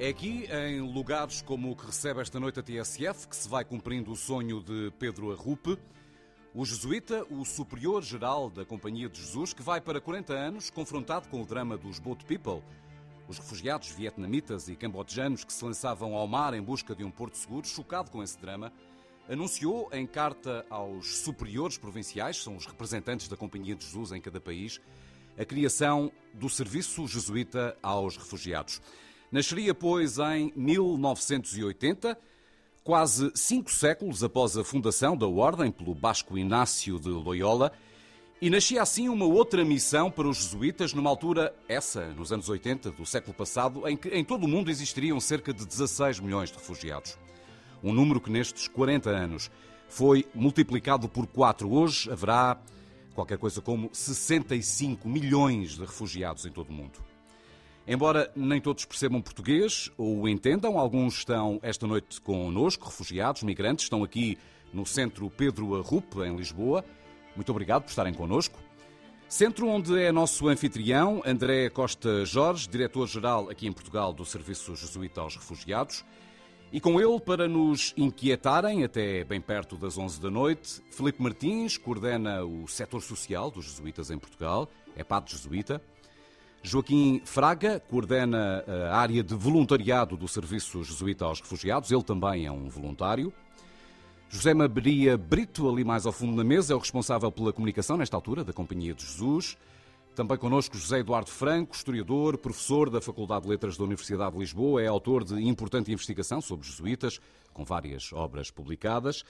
É aqui, em lugares como o que recebe esta noite a TSF, que se vai cumprindo o sonho de Pedro Arrupe, o jesuíta, o superior-geral da Companhia de Jesus, que vai para 40 anos confrontado com o drama dos Boat People, os refugiados vietnamitas e cambojanos que se lançavam ao mar em busca de um porto seguro, chocado com esse drama, anunciou em carta aos superiores provinciais, são os representantes da Companhia de Jesus em cada país, a criação do Serviço Jesuíta aos Refugiados. Nasceria, pois, em 1980, quase cinco séculos após a fundação da Ordem pelo Basco Inácio de Loyola, e nascia assim uma outra missão para os jesuítas, numa altura, essa, nos anos 80 do século passado, em que em todo o mundo existiriam cerca de 16 milhões de refugiados. Um número que nestes 40 anos foi multiplicado por 4. Hoje haverá qualquer coisa como 65 milhões de refugiados em todo o mundo. Embora nem todos percebam português ou o entendam, alguns estão esta noite connosco, refugiados, migrantes, estão aqui no Centro Pedro Arrupe, em Lisboa. Muito obrigado por estarem connosco. Centro onde é nosso anfitrião, André Costa Jorge, diretor-geral aqui em Portugal do Serviço Jesuíta aos Refugiados. E com ele, para nos inquietarem até bem perto das 11 da noite, Felipe Martins coordena o setor social dos jesuítas em Portugal, é padre jesuíta. Joaquim Fraga coordena a área de voluntariado do Serviço Jesuíta aos Refugiados, ele também é um voluntário. José Maria Brito, ali mais ao fundo da mesa, é o responsável pela comunicação nesta altura da Companhia de Jesus. Também connosco José Eduardo Franco, historiador, professor da Faculdade de Letras da Universidade de Lisboa, é autor de importante investigação sobre jesuítas, com várias obras publicadas.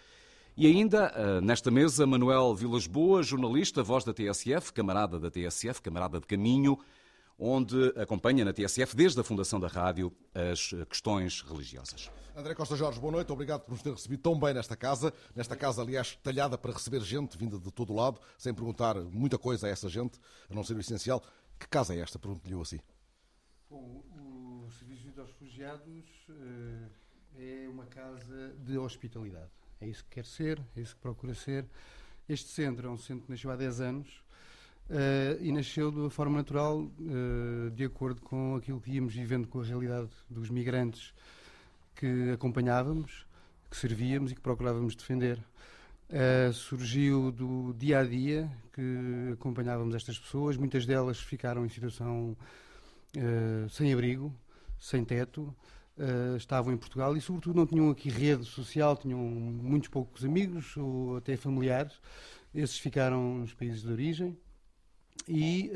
E ainda, eh, nesta mesa, Manuel Vilas Boas, jornalista, voz da TSF, camarada da TSF, camarada de caminho, onde acompanha na TSF, desde a fundação da rádio, as questões religiosas. André Costa Jorge, boa noite. Obrigado por nos ter recebido tão bem nesta casa. Nesta casa, aliás, talhada para receber gente vinda de todo o lado, sem perguntar muita coisa a essa gente, a não ser o essencial. Que casa é esta? Pergunto-lhe assim. Bom, o Serviço de Refugiados uh, é uma casa de hospitalidade. É isso que quer ser, é isso que procura ser. Este centro é um centro que nasceu há 10 anos Uh, e nasceu de uma forma natural, uh, de acordo com aquilo que íamos vivendo com a realidade dos migrantes que acompanhávamos, que servíamos e que procurávamos defender. Uh, surgiu do dia a dia que acompanhávamos estas pessoas, muitas delas ficaram em situação sem abrigo, sem teto, estavam em Portugal e, sobretudo, não tinham aqui rede social, tinham muitos poucos amigos ou até familiares. Esses ficaram nos países de origem e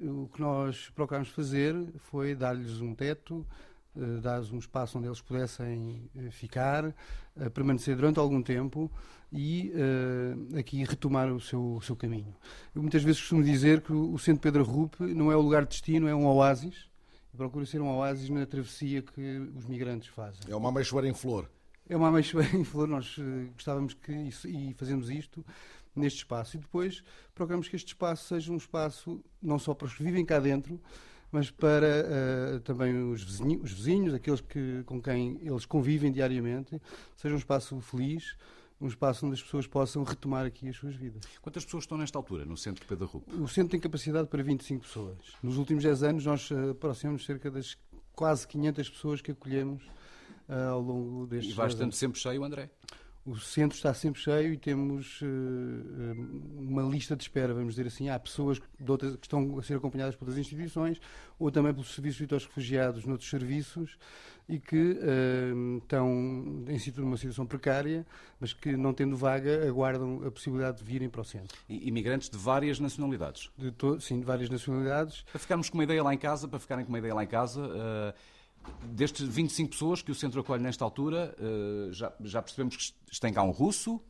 uh, o que nós procurámos fazer foi dar-lhes um teto, uh, dar-lhes um espaço onde eles pudessem uh, ficar, permanecer durante algum tempo e aqui retomar o seu, o seu caminho. Eu muitas vezes costumo dizer que o Centro Pedro Rupe não é o lugar de destino, é um oásis. Procura ser um oásis na travessia que os migrantes fazem. É uma ameixoeira em flor. É uma ameixoeira em flor. Nós gostávamos que, isso, e fazemos isto, neste espaço. E depois procuramos que este espaço seja um espaço não só para os que vivem cá dentro, mas para uh, também os vizinhos, os vizinhos, aqueles que, com quem eles convivem diariamente, seja um espaço feliz, um espaço onde as pessoas possam retomar aqui as suas vidas. Quantas pessoas estão nesta altura no Centro de Pedro Rupo? O centro tem capacidade para 25 pessoas. Nos últimos 10 anos nós uh, aproximamos cerca das quase 500 pessoas que acolhemos uh, ao longo destes E vai estando sempre cheio, André? O centro está sempre cheio e temos uh, uma lista de espera, vamos dizer assim. Há pessoas outras, que estão a ser acompanhadas por outras instituições ou também pelos serviços aos refugiados noutros serviços e que uh, estão em numa situação precária, mas que, não tendo vaga, aguardam a possibilidade de virem para o centro. E imigrantes de várias nacionalidades? De sim, de várias nacionalidades. Para ficarmos com uma ideia lá em casa, para ficarem com uma ideia lá em casa... Uh destes 25 pessoas que o centro acolhe nesta altura, eh, já, já percebemos que tem cá um russo.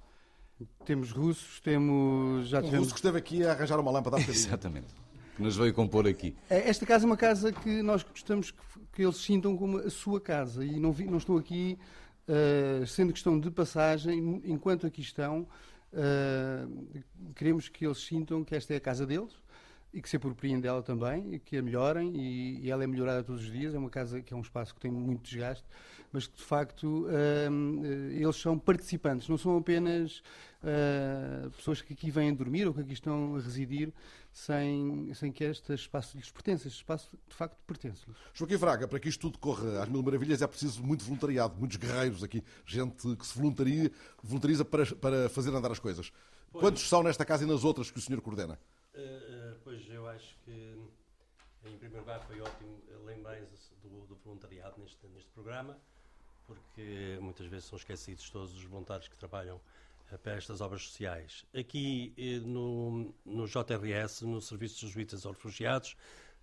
Temos russos, temos. Já um tivemos... russo que esteve aqui a arranjar uma lâmpada Exatamente. Que nos veio compor aqui. É, esta casa é uma casa que nós gostamos que, que eles sintam como a sua casa e não, vi, não estou aqui, uh, sendo que estão de passagem, enquanto aqui estão, uh, queremos que eles sintam que esta é a casa deles e que se apropriem dela também, e que a melhorem, e, e, ela é melhorada todos os dias. É uma casa que é um espaço que tem muito desgaste, mas que de facto hum, eles são participantes, não são apenas uh, pessoas que aqui vêm dormir ou que aqui estão a residir sem, sem que este espaço lhes pertença. Este espaço de facto pertence-lhes. Joaquim Fraga, para que isto tudo corra às mil maravilhas é preciso muito voluntariado, muitos guerreiros aqui, gente que se voluntaria, voluntariza para, para fazer andar as coisas. Pois. Quantos são nesta casa e nas outras que o senhor coordena? Acho que, em primeiro lugar, foi ótimo lembrar do, do voluntariado neste, neste programa, porque muitas vezes são esquecidos todos os voluntários que trabalham eh, para estas obras sociais. Aqui eh, no, no JRS, no Serviço de Jesuítas aos Refugiados,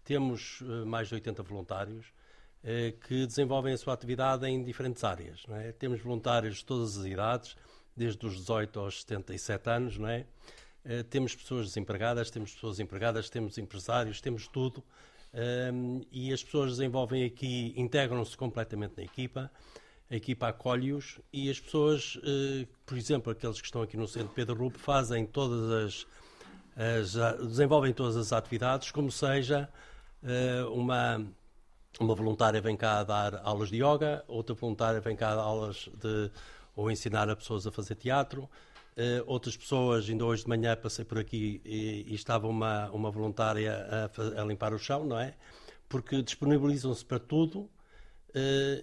temos eh, mais de 80 voluntários que desenvolvem a sua atividade em diferentes áreas. É? Temos voluntários de todas as idades, desde os 18 aos 77 anos, não é? Uh, temos pessoas desempregadas, temos pessoas empregadas, temos empresários, temos tudo. Um, ehm, e as pessoas desenvolvem aqui, integram-se completamente na equipa, a equipa acolhe-os e as pessoas, uh, por exemplo, aqueles que estão aqui no Centro Pedro Rupe, fazem todas as, as desenvolvem todas as atividades, como seja uh, uma, uma voluntária vem cá dar aulas de yoga, outra voluntária vem cá dar aulas de ou ensinar a pessoas a fazer teatro, Uh, outras pessoas, ainda hoje de manhã passei por aqui e, e estava uma, uma voluntária a, a, limpar o chão, não é? Porque disponibilizam-se para tudo uh,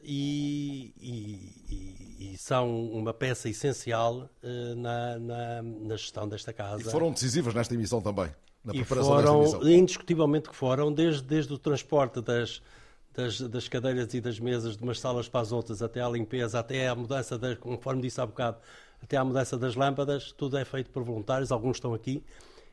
e, e, e, são uma peça essencial uh, na, na, na, gestão desta casa. E foram decisivas nesta emissão também, na preparação foram, desta emissão. Indiscutivelmente que foram, desde, desde o transporte das, das, das, cadeiras e das mesas de umas salas para as outras, até à limpeza, até à mudança, conforme disse há bocado, até à mudança das lâmpadas, tudo é feito por voluntários, alguns estão aqui,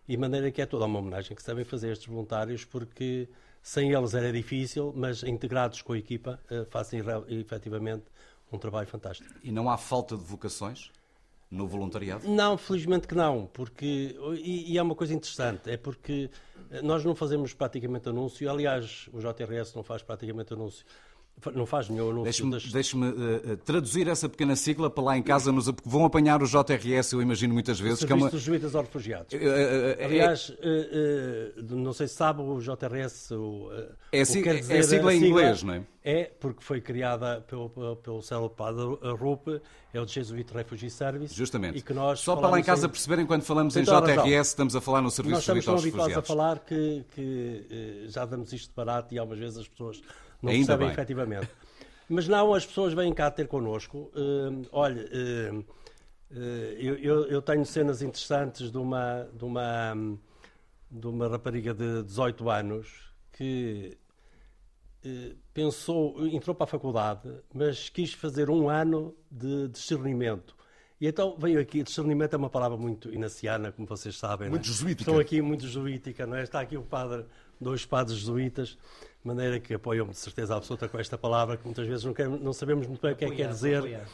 e de maneira que é toda uma homenagem que devem fazer estes voluntários, porque sem eles era difícil, mas integrados com a equipa eh, fazem efetivamente um trabalho fantástico. E não há falta de vocações no voluntariado? Não, felizmente que não, porque e, e, é uma coisa interessante, é porque eh, nós não fazemos praticamente anúncio, aliás, o JRS não faz praticamente anúncio não faz nenhum anúncio. Deixe-me deixe uh, traduzir essa pequena sigla para lá em casa, nos, vão apanhar o JRS, eu imagino muitas vezes. Serviço que é uma... dos Juízes aos Refugiados. Uh, uh, Aliás, não sei se sabe, o JRS. O, é, o quer dizer, é a sigla em inglês, não é? É, porque foi criada pelo, pelo, pelo célebre padre RUP, é o Jesuit Refugee Service. Justamente. E que nós Só para lá em casa em... perceberem, quando falamos em JRS, estamos a falar no Serviço de Jesuíta aos Refugiados. Nós estamos habituados a falar que, que já damos isto de barato e algumas vezes as pessoas não Ainda percebem bem. efetivamente. Mas não, as pessoas vêm cá ter connosco. Uh, olha, uh, uh, eu, eu, tenho cenas interessantes de uma, de, uma, de uma rapariga de 18 anos que pensou, entrou para a faculdade, mas quis fazer um ano de discernimento. E então veio aqui, discernimento é uma palavra muito inaciana, como vocês sabem. Muito é? jesuítica. Estou aqui muito jesuítica, não é? Está aqui o padre, dois padres jesuítas maneira que apoiam-me de certeza absoluta com esta palavra, que muitas vezes não, quer, não sabemos muito bem o que é que quer dizer. Apoiar.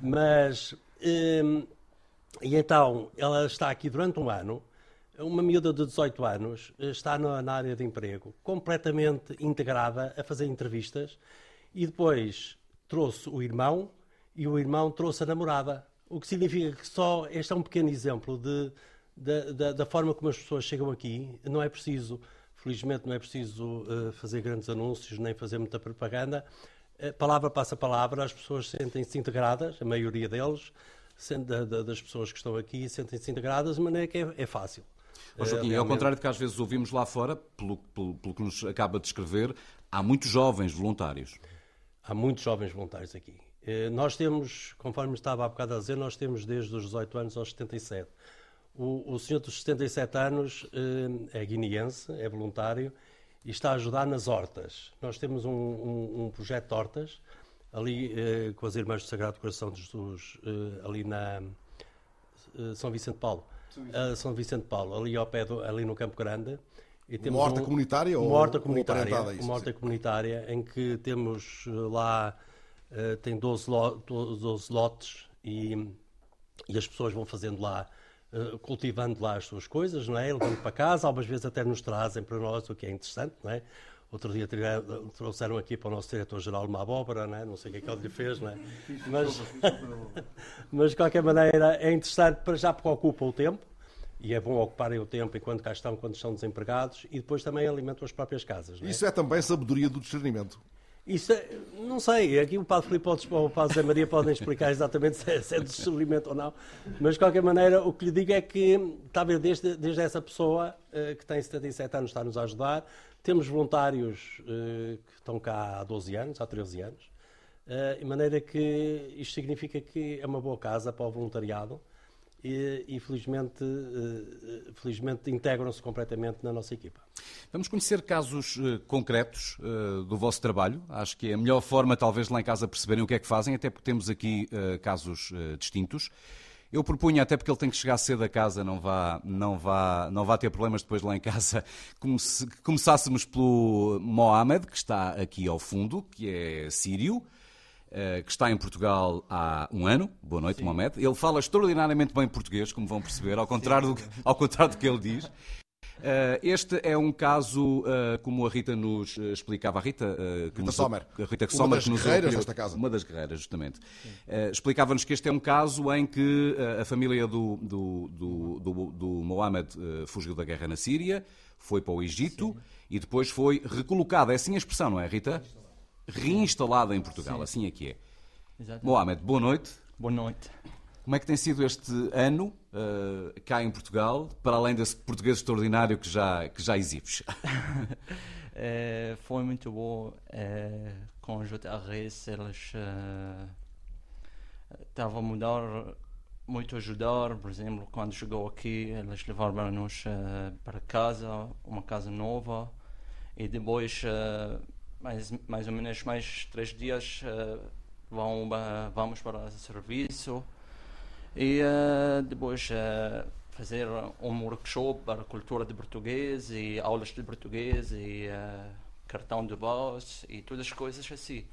Mas, hum, e então, ela está aqui durante um ano, uma miúda de 18 anos, está na, na área de emprego, completamente integrada a fazer entrevistas, e depois trouxe o irmão, e o irmão trouxe a namorada. O que significa que só este é um pequeno exemplo de, de, de, da forma como as pessoas chegam aqui. Não é preciso Felizmente não é preciso uh, fazer grandes anúncios nem fazer muita propaganda. Uh, palavra passa palavra, as pessoas sentem-se integradas, a maioria deles, da, da, das pessoas que estão aqui, sentem-se integradas de maneira que é, é fácil. Mas, Joaquim, realmente... ao contrário do que às vezes ouvimos lá fora, pelo, pelo, pelo que nos acaba de descrever, há muitos jovens voluntários. Há muitos jovens voluntários aqui. Nós temos, conforme estava há bocado a dizer, nós temos desde os 18 anos aos 77. O, o senhor dos 77 anos eh, é guineense, é voluntário e está a ajudar nas hortas. Nós temos um, um, um projeto de hortas ali eh, com as Irmãs do Sagrado Coração de Jesus, eh, ali na São Vicente Paulo. São Vicente. São Vicente Paulo, ali ao pé do, ali no Campo Grande. E temos uma horta um, comunitária uma horta comunitária, ou isso, uma horta comunitária em que temos lá tem 12, lo, 12 lotes e, e as pessoas vão fazendo lá cultivando lá as suas coisas, não é? Levando para casa, algumas vezes até nos trazem para nós, o que é interessante, não é? Outro dia trouxeram aqui para o nosso diretor-geral uma abóbora, não, é? não sei o que é que ele lhe fez, não é? Mas, mas de qualquer maneira é interessante para já porque ocupa o tempo e é bom ocuparem o tempo enquanto cá estão, quando estão desempregados, e depois também alimentam as próprias casas. Isso é também sabedoria do discernimento. Isso é, não sei, aqui o Padre Filipe ou o Padre Zé Maria podem explicar exatamente se é, se é ou não, mas de qualquer maneira o que lhe digo é que, talvez desde, desde essa pessoa uh, que tem 77 anos está-nos a ajudar, temos voluntários uh, que estão cá há 12 anos, há 13 anos, uh, de maneira que isto significa que é uma boa casa para o voluntariado, e, e felizmente, uh, felizmente integram-se completamente na nossa equipa. Vamos conhecer casos uh, concretos uh, do vosso trabalho. Acho que é a melhor forma, talvez, lá em casa perceberem o que é que fazem, até porque temos aqui casos distintos. Eu propunha, até porque ele tem que chegar cedo a casa, não vá, não vá, não vá ter problemas depois lá em casa, como se começássemos pelo Mohamed, que está aqui ao fundo, que é sírio. Eh, que está em Portugal há um ano. Boa noite, Sim. Mohamed. Ele fala extraordinariamente bem português, como vão perceber, ao contrário, do, ao contrário do que ele diz. Uh, este é um caso, uh, como a Rita nos explicava, a Rita, uh, Rita Sommer, a Rita uma Sommer, das que nos guerreiras desta casa. Uma das guerreiras, justamente. Explicava-nos que este é um caso em que a família do, do, do, do, do Mohamed fugiu da guerra na Síria, foi para o Egito Sim. e depois foi recolocada. É assim a expressão, não é, Rita? Reinstalada em Portugal, Sim. assim é que é. Exatamente. Mohamed, boa noite. Boa noite. Como é que tem sido este ano uh, cá em Portugal, para além desse português extraordinário que já, que já exibes? é, foi muito bom. É, com o JRS, eles estavam uh, a mudar, muito ajudar. Por exemplo, quando chegou aqui, eles levaram-nos uh, para casa, uma casa nova. E depois mais, mais ou menos mais três dias uh, vão, uh, vamos para o serviço e uh, depois fazer um workshop para cultura de português e aulas de português e cartão de voz e todas as coisas assim.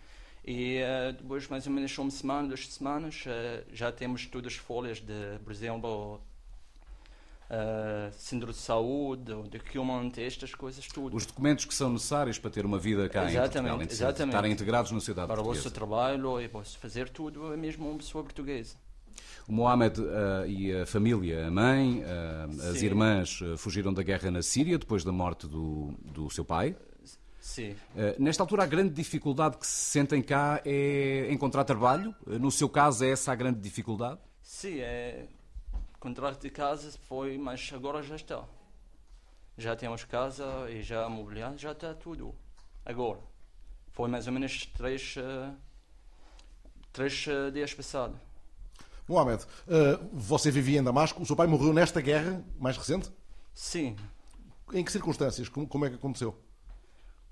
E depois, mais ou menos uma semana, duas semanas, já temos todas as folhas de, por exemplo, uh, centro de saúde, documento, estas coisas tudo. Os documentos que são necessários para ter uma vida cá exatamente, em Portugal, exatamente. estarem integrados na sociedade para portuguesa. Para o seu trabalho e posso fazer tudo, é mesmo uma pessoa portuguesa. O Mohamed uh, e a família, a mãe, uh, as irmãs uh, fugiram da guerra na Síria depois da morte do, do seu pai. Sim. nesta altura, a grande dificuldade que se sentem cá é encontrar trabalho? no seu caso, é essa a grande dificuldade? Sim, é, contrato de casa foi, mas agora já está. Já temos casa e já mobiliário, já está tudo. Agora. Foi mais ou menos três, uh, três uh, dias passados. Mohamed, uh, você vivia em Damasco, o seu pai morreu nesta guerra mais recente? Sim. Em que circunstâncias? Como, como é que aconteceu?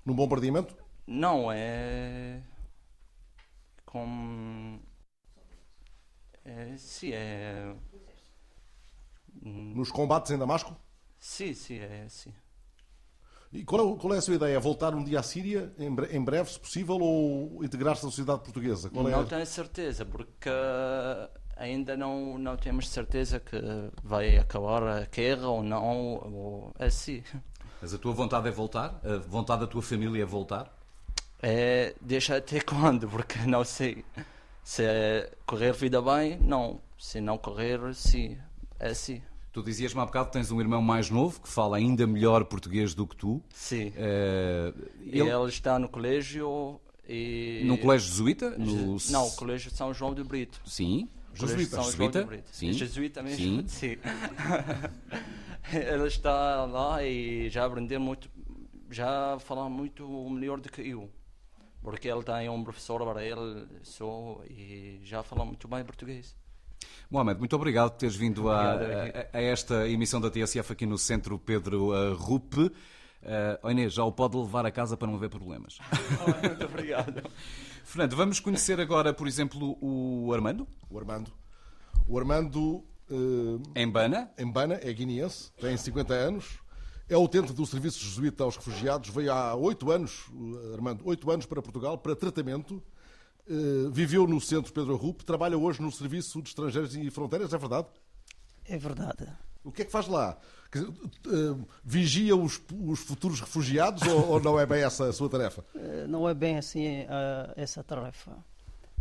Num bombardeamento? Não, é. Com. É, sim, é nos combates em Damasco? Sim, sim, é sim. E qual é, qual é, a sua ideia? Voltar um dia à Síria, em breve, se possível, ou integrar-se na sociedade portuguesa? Qual é não tenho certeza, porque ainda não, não temos certeza que vai acabar a guerra ou não, ou assim. Mas a tua vontade é voltar? A vontade da tua família é voltar? É, deixa até quando, porque não sei. Se correr vida bem, não. Se não correr, sim. É sim. Tu dizias-me há bocado que tens um irmão mais novo que fala ainda melhor português do que tu. Sim. Uh, ele... ele... está no colégio e... Num colégio jesuíta? No... Não, colégio São João de Brito. Sim. Jesuíta. São jesuíta? João de Brito. Sim. Jesuíta mesmo? Sim. Sim. ele está lá e já aprendeu muito, já fala muito melhor do que eu. Porque ele tem um professor para ele só e já fala muito bem português. Mohamed, muito obrigado por teres vindo a, a, a, esta emissão da TSF aqui no Centro Pedro uh, Rupe. Uh, oh Inês, já o pode levar a casa para não haver problemas. muito obrigado. Fernando, vamos conhecer agora, por exemplo, o Armando. O Armando. O Armando. Uh, Embana. Embana, é guineense, tem 50 anos. É utente do Serviço Jesuíta aos Refugiados. Veio há oito anos, Armando, oito anos para Portugal para tratamento eh, viveu no centro Pedro Rupe, trabalha hoje no Serviço de Estrangeiros e Fronteiras, é verdade? É verdade. O que é que faz lá? Uh, vigia os, os, futuros refugiados ou, ou, não é bem essa a sua tarefa? Uh, não é bem assim essa tarefa.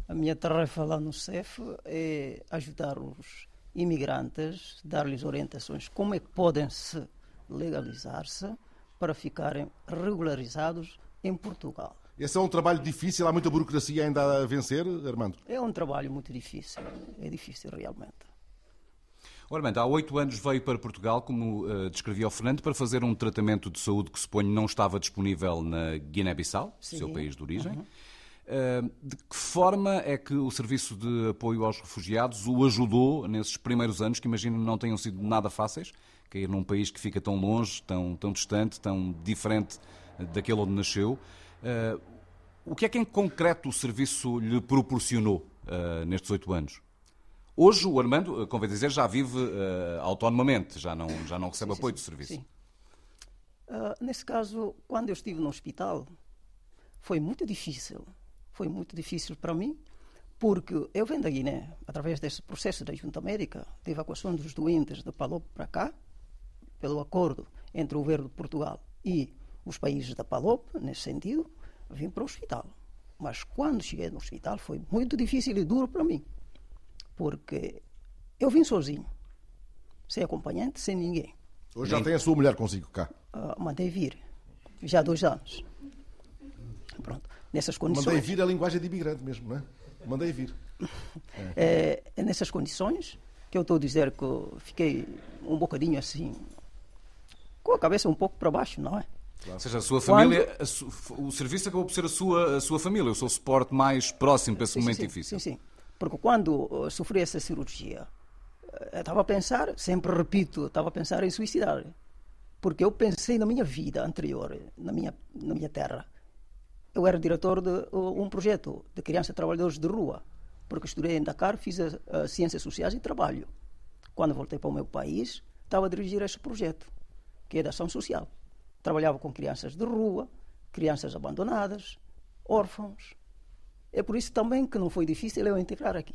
A minha tarefa lá no CEF é ajudar os imigrantes, dar-lhes orientações como é que podem se legalizar-se para ficarem regularizados em Portugal. Esse é um trabalho difícil, há muita burocracia ainda a vencer, Armando? É um trabalho muito difícil, é difícil realmente. Ora bem, há oito anos veio para Portugal, como uh, descrevia o Fernando, para fazer um tratamento de saúde que suponho não estava disponível na Guiné-Bissau, seu país de origem. Uhum. Uh, de que forma é que o Serviço de Apoio aos Refugiados o ajudou nesses primeiros anos, que imagino não tenham sido nada fáceis, cair num país que fica tão longe, tão, tão distante, tão diferente daquele onde nasceu? Uh, o que é que em concreto o Serviço lhe proporcionou nestes oito anos? Hoje o Armando, eh, convém dizer, já vive uh, autonomamente, já não, já não recebe sim, apoio sim, do serviço. Sim. Uh, nesse caso, quando eu estive no hospital, foi muito difícil. Foi muito difícil para mim, porque eu venho da Guiné, através desse processo da junta médica, de evacuação dos doentes de Palop para cá, pelo acordo entre o governo de Portugal e os países da Palop, nesse sentido, vim para o hospital. Mas quando cheguei no hospital foi muito difícil e duro para mim porque eu vim sozinho, sem acompanhante, sem ninguém. Hoje já tem a sua mulher consigo cá? Uh, mandei vir, já há dois anos. Pronto, nessas condições. Mandei vir a linguagem de imigrante mesmo, não é? Mandei vir. É, é nessas condições que eu estou a dizer que fiquei um bocadinho assim, com a cabeça um pouco para baixo, não é? Claro. Ou seja, a sua família, Quando... a su... o serviço acabou por ser a sua, a sua família, o seu suporte mais próximo para esse sim, momento sim, difícil. Sim, sim. Porque quando uh, sofri essa cirurgia, eu estava a pensar, sempre repito, estava a pensar em suicidar. Porque eu pensei na minha vida anterior, na minha, na minha terra. Eu era diretor de uh, um projeto de crianças trabalhadores de rua, porque estudei em Dakar, fiz a, a Ciências Sociais e Trabalho. Quando voltei para o meu país, estava a dirigir este projeto, que é da ação social. Trabalhava com crianças de rua, crianças abandonadas, órfãos, é por isso também que não foi difícil eu integrar aqui.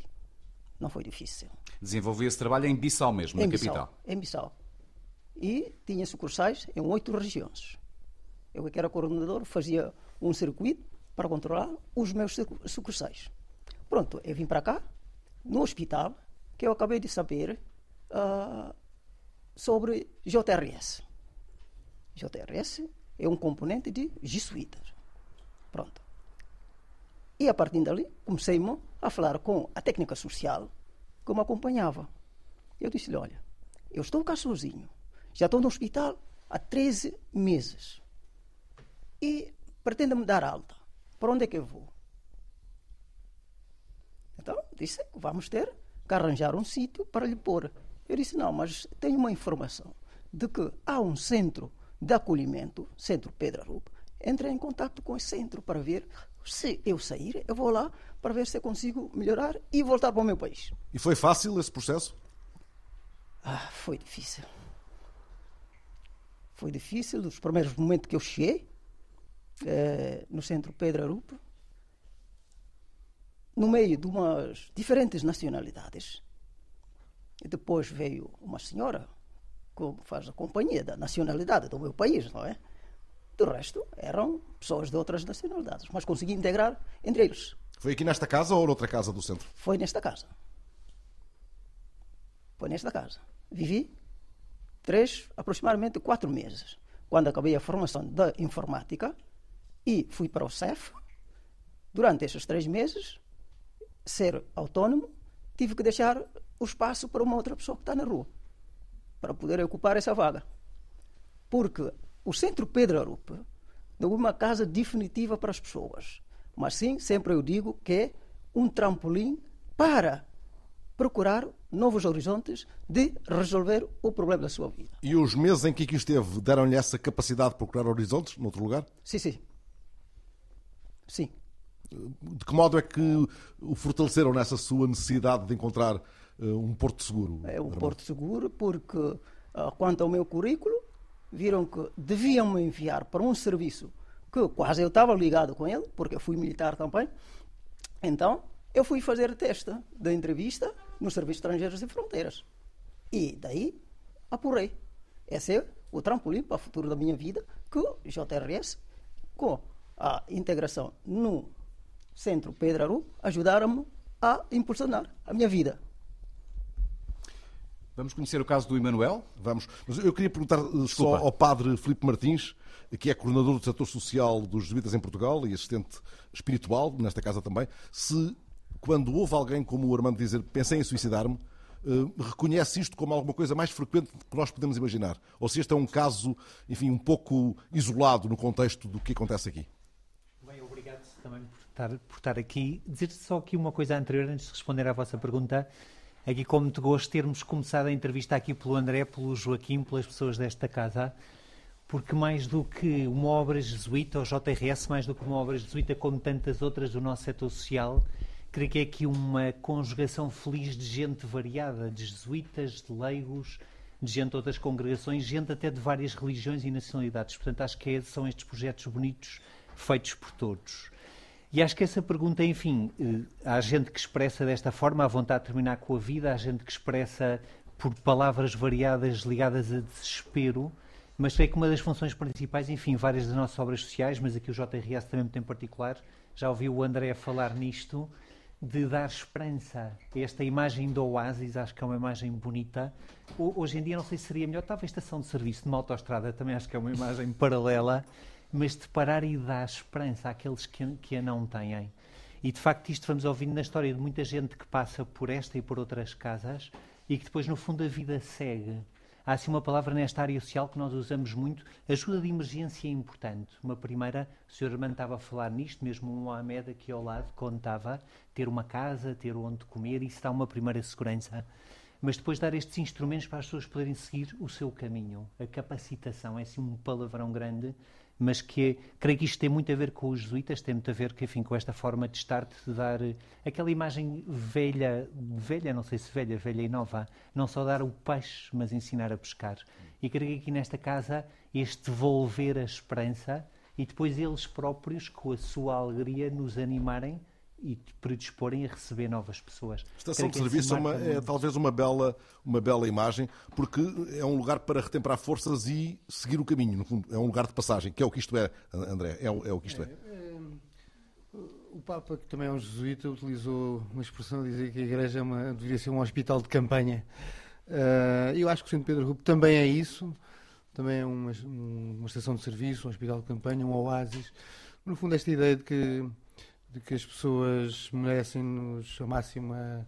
Não foi difícil. Desenvolvia esse trabalho em Bissau mesmo, em na Bissau, capital? Em Bissau. E tinha sucursais em oito regiões. Eu, que era coordenador, fazia um circuito para controlar os meus sucursais. Pronto, eu vim para cá, no hospital, que eu acabei de saber uh, sobre JRS. JRS é um componente de jesuítas. Pronto. E a partir dali comecei a falar com a técnica social que me acompanhava. Eu disse-lhe: Olha, eu estou cá sozinho, já estou no hospital há 13 meses e pretendo me dar alta. Para onde é que eu vou? Então disse: Vamos ter que arranjar um sítio para lhe pôr. Eu disse: Não, mas tenho uma informação de que há um centro de acolhimento, Centro Pedro Arup. Entrei em contato com esse centro para ver se eu sair, eu vou lá para ver se eu consigo melhorar e voltar para o meu país. E foi fácil esse processo? Ah, foi difícil. Foi difícil dos primeiros momentos que eu cheguei eh, no centro Pedro Arupo, no meio de umas diferentes nacionalidades. E depois veio uma senhora que faz a companhia da nacionalidade do meu país, não é? Do resto, eram pessoas de outras nacionalidades, mas consegui integrar entre eles. Foi aqui nesta casa ou noutra casa do centro? Foi nesta casa. Foi nesta casa. Vivi três, aproximadamente quatro meses. Quando acabei a formação da informática e fui para o CEF, durante esses três meses, ser autónomo, tive que deixar o espaço para uma outra pessoa que está na rua, para poder ocupar essa vaga. Porque o Centro Pedro Arupe não é uma casa definitiva para as pessoas, mas sim, sempre eu digo que é um trampolim para procurar novos horizontes de resolver o problema da sua vida. E os meses em que aqui esteve deram-lhe essa capacidade de procurar horizontes noutro lugar? Sim, sim. Sim. De que modo é que o fortaleceram nessa sua necessidade de encontrar um porto seguro? É um porto seguro porque, uh, quanto ao meu currículo, viram que deviam me enviar para um serviço que quase eu estava ligado com ele, porque eu fui militar também. Então, eu fui fazer teste da entrevista no Serviço de Estrangeiros e Fronteiras. E daí apurei. Esse é o trampolim para o futuro da minha vida, que o JRS, com a integração no Centro Pedro Aru, ajudaram-me a impulsionar a minha vida. Vamos conhecer o caso do Emanuel? Vamos. Mas eu queria perguntar uh, só ao padre Filipe Martins, que é coordenador do setor social dos jesuítas em Portugal e assistente espiritual, nesta casa também, se quando houve alguém como o Armando dizer pensei em suicidar-me, uh, reconhece isto como alguma coisa mais frequente que nós podemos imaginar? Ou se este é um caso, enfim, um pouco isolado no contexto do que acontece aqui? Bem, obrigado também por estar, por estar aqui. Dizer só aqui uma coisa anterior, antes de responder à vossa pergunta. Aqui, com muito gosto, termos começado a entrevista aqui pelo André, pelo Joaquim, pelas pessoas desta casa, porque mais do que uma obra jesuíta, ou JRS, mais do que uma obra jesuíta, como tantas outras do nosso setor social, creio que é aqui uma conjugação feliz de gente variada, de jesuítas, de leigos, de gente de outras congregações, gente até de várias religiões e nacionalidades. Portanto, acho que é, são estes projetos bonitos feitos por todos. E acho que essa pergunta, enfim, eh, há gente que expressa desta forma a vontade de terminar com a vida, há gente que expressa por palavras variadas ligadas a desespero, mas sei que uma das funções principais, enfim, várias das nossas obras sociais, mas aqui o JRS também muito em particular, já ouviu o André falar nisto, de dar esperança. Esta imagem do oásis, acho que é uma imagem bonita. Hoje em dia não sei se seria melhor, talvez estação de serviço de uma autoestrada, também acho que é uma imagem paralela mas de parar e dar esperança àqueles que, que a não têm. E de facto, isto vamos ouvindo na história de muita gente que passa por esta e por outras casas e que depois, no fundo, a vida segue. Há assim uma palavra nesta área social que nós usamos muito, ajuda de emergência é importante. Uma primeira, o Sr. Armando estava a falar nisto, mesmo um Mohamed aqui ao lado contava ter uma casa, ter onde comer, isso dá uma primeira segurança. Mas depois dar estes instrumentos para as pessoas poderem seguir o seu caminho. A capacitação é assim um palavrão grande, mas que creio que isto tem muito a ver com os jesuítas, tem muito a ver enfim, com esta forma de estar, de dar eh, aquela imagem velha, velha, não sei se velha, velha e nova, não só dar o peixe, mas ensinar a pescar. E creio que aqui nesta casa, este devolver a esperança e depois eles próprios, com a sua alegria, nos animarem e predisporem a receber novas pessoas. Estação de serviço é, uma, é, talvez uma bela, uma bela imagem, porque é um lugar para retemperar forças e seguir o caminho, no fundo. É um lugar de passagem, que é o que isto é, André, é, é o que isto é. é, é o Papa, que também é um jesuíta, utilizou uma expressão de dizer que a Igreja é uma, deveria ser um hospital de campanha. Uh, eu acho que o Santo Pedro Rupo também é isso, também é uma, uma estação de serviço, um hospital de campanha, um oásis. No fundo, esta ideia de que de que as pessoas merecem-nos a máxima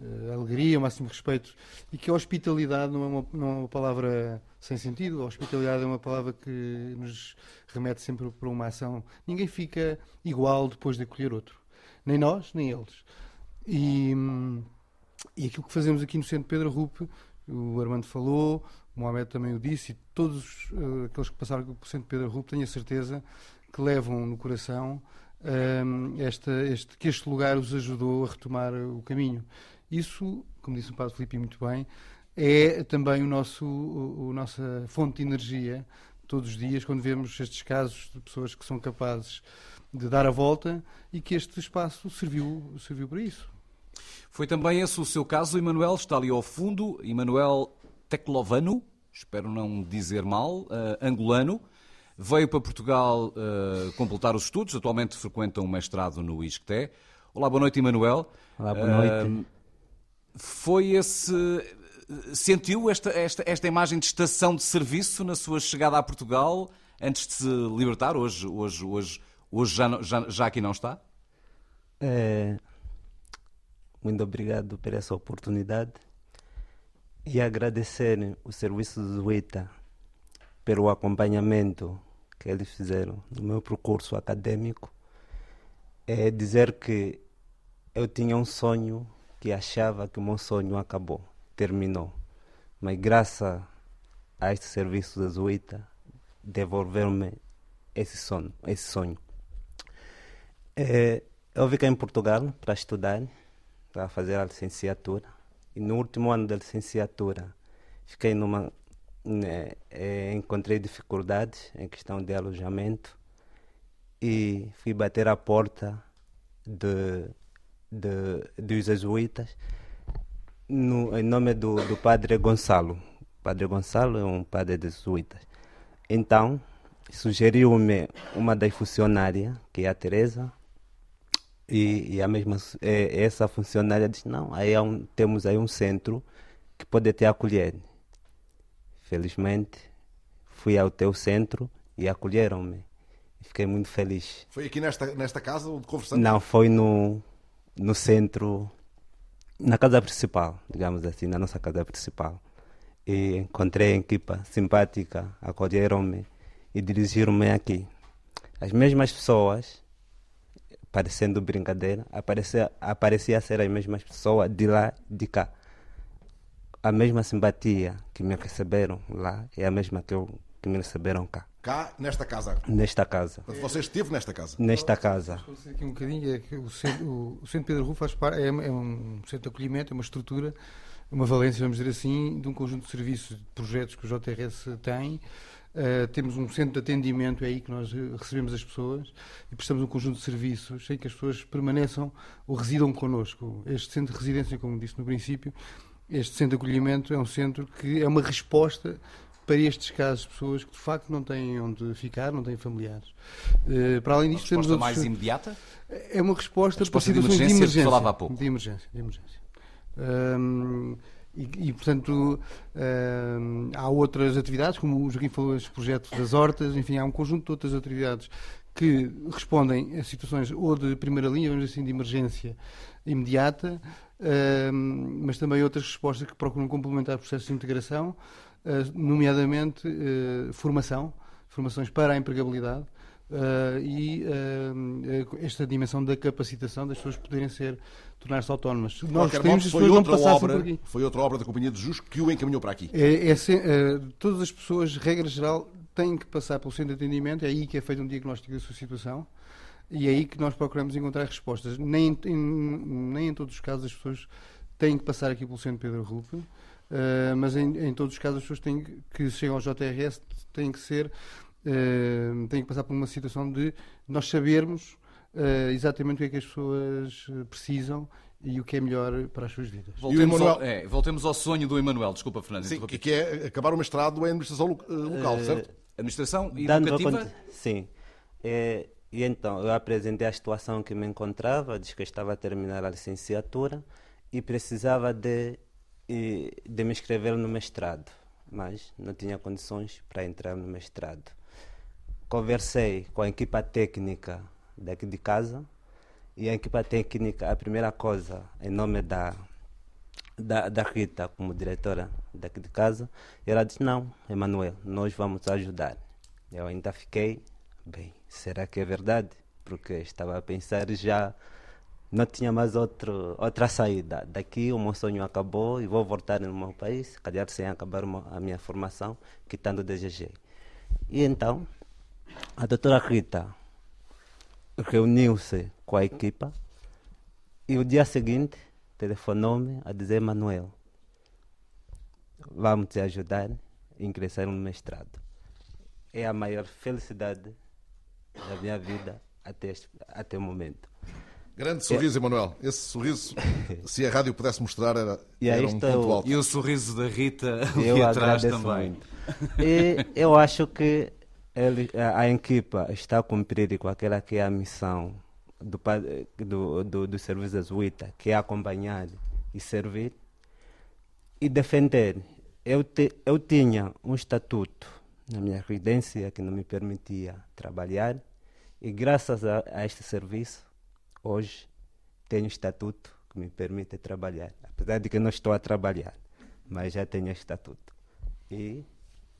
uh, alegria, o máximo respeito e que a hospitalidade não é, uma, não é uma palavra sem sentido. A hospitalidade é uma palavra que nos remete sempre para uma ação. Ninguém fica igual depois de acolher outro. Nem nós, nem eles. E, e aquilo que fazemos aqui no Centro Pedro Rupe, o Armando falou, o Mohamed também o disse, e todos uh, aqueles que passaram pelo Centro Pedro Rupe, tenho a certeza que levam no coração esta, este, que este lugar os ajudou a retomar o caminho. Isso, como disse o Padre Filipe muito bem, é também o nosso, o, a nossa fonte de energia todos os dias quando vemos estes casos de pessoas que são capazes de dar a volta e que este espaço serviu, serviu para isso. Foi também esse o seu caso, Emanuel, está ali ao fundo, Emanuel Teclovano, espero não dizer mal, uh, angolano, Veio para Portugal uh, completar os estudos, atualmente frequenta um mestrado no ISCTE. Olá, boa noite, Emanuel. Olá, boa noite. Uh, foi esse. Sentiu esta, esta, esta imagem de estação de serviço na sua chegada a Portugal antes de se libertar? Hoje, hoje, hoje, hoje já, já, já aqui não está? É, muito obrigado por essa oportunidade e agradecer o serviço do ITA pelo acompanhamento que eles fizeram no meu percurso acadêmico é dizer que eu tinha um sonho que achava que o meu sonho acabou, terminou. Mas graças a este serviço jesuíta, devolver-me esse sonho. Esse sonho. É, eu vim em Portugal para estudar, para fazer a licenciatura. E no último ano da licenciatura, fiquei numa né, é, encontrei dificuldades em questão de alojamento e fui bater à porta de, de, dos jesuítas no, em nome do, do padre Gonçalo. O padre Gonçalo é um padre de jesuítas. Então, sugeriu-me uma das funcionárias, que é a Teresa, e, e, a mesma é, essa funcionária disse, não, aí é um, temos aí um centro que pode te acolher. Felizmente, fui ao teu centro e acolheram-me. Fiquei muito feliz. Foi aqui nesta, nesta casa onde conversamos? Não, foi no, no centro, na casa principal, digamos assim, na nossa casa principal. E encontrei a equipa simpática, acolheram-me e dirigiram-me aqui. As mesmas pessoas, parecendo brincadeira, aparecia, aparecia ser as mesmas pessoas de lá de cá. A mesma simpatia que me receberam lá é a mesma que, eu, que me receberam cá, Cá, nesta casa. nesta casa. Portanto, você esteve nesta casa. Nesta casa. Aqui um bocadinho, é que o centro, o, centro Pedro Rufo faz parte, é, é um centro de acolhimento, é uma estrutura, uma valência, vamos dizer assim, de um conjunto de serviços, de projetos que o JRS tem. Uh, temos um centro de atendimento, é aí que nós recebemos as pessoas e prestamos um conjunto de serviços em que as pessoas permaneçam ou residam connosco. Este centro de residência, como disse no princípio, este centro de acolhimento é um centro que é uma resposta para estes casos de pessoas que de facto não têm onde ficar, não têm familiares. Uh, para além Uma disto, temos resposta outros... mais imediata? É uma resposta, resposta de para situações de emergência que emergência. pouco. De emergência. De emergência. E, e, portanto, há outras atividades, como o Joaquim falou, este projeto das hortas, enfim, há um conjunto de outras atividades que respondem a situações ou de primeira linha, vamos dizer assim, de emergência imediata, mas também outras respostas que procuram complementar processos de integração, eh, nomeadamente eh, formação, formações para a empregabilidade, Uh, e uh, esta dimensão da capacitação das pessoas poderem ser tornar-se autónomas. De Nós qualquer gostaríamos modo, que as foi outra, obra, aqui. foi outra obra da Companhia de Jesus que o encaminhou para aqui. É, é eh, todas as pessoas, regra geral, têm que passar pelo centro de atendimento, é aí que é feito um diagnóstico da sua situação e é aí que nós procuramos encontrar respostas. Nem, em- nem em todos os casos as pessoas têm que passar aqui pelo centro Pedro Rupe, eh, mas em, em todos os casos as pessoas têm que, que chegam ao JRS têm que ser eh, têm que passar por uma situação de nós sabermos eh, exatamente o que é que as pessoas precisam e o que é melhor para as suas vidas. Voltemos, Emanuel- ao, é, voltemos ao sonho do Emanuel. Desculpa, Fernando. Sim, que, que é acabar o mestrado em administração lo- local, certo? Administração educativa. Sim. Eh, e então, eu apresentei a situação que me encontrava, disse que estava a terminar a licenciatura e precisava de, de me inscrever no mestrado, mas não tinha condições para entrar no mestrado. Conversei com a equipa técnica daqui de casa e a equipa técnica, a primeira coisa, em nome da, da, da Rita como diretora daqui de casa, ela disse, não, Emanuel, nós vamos ajudar. Eu ainda fiquei, bem, será que é verdade? Porque estava a pensar já, não tinha mais outro, outra saída. Daqui o meu sonho acabou e vou voltar no meu país, calhar sem acabar uma- a minha formação, que tanto desejei. E então, a doutora Rita reuniu-se com a equipa e o dia seguinte telefonou-me a dizer Manuel, vamos te ajudar a ingressar no mestrado. É a maior felicidade da minha vida até, este, até o momento. Grande sorriso, Emanuel. Esse sorriso, se a rádio pudesse mostrar, era, E era um ponto o- alto. E o sorriso da Rita ali Eu atrás também. muito. E eu acho que ele, a, a equipa está a cumprir com aquela que é a missão do, do, do, do serviço jesuíta, que é acompanhar e servir e defender. Eu, te, eu tinha um estatuto na minha residência que não me permitia trabalhar e graças a, a este serviço, hoje tenho estatuto que me permite trabalhar. Apesar de que não estou a trabalhar, mas já tenho estatuto. E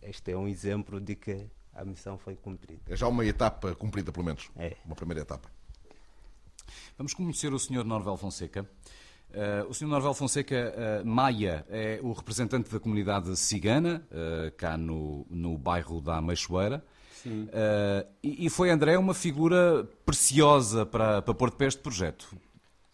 este é um exemplo de que a missão foi cumprida. É já uma etapa cumprida, pelo menos. É. Uma primeira etapa. Vamos conhecer o Sr. Norvel Fonseca. Eh, o Sr. Norvel Fonseca eh, Maia é o representante da comunidade cigana, eh, cá no, no bairro da Ameixoeira. Eh, e, e foi, André, uma figura preciosa para, para pôr de pé este projeto.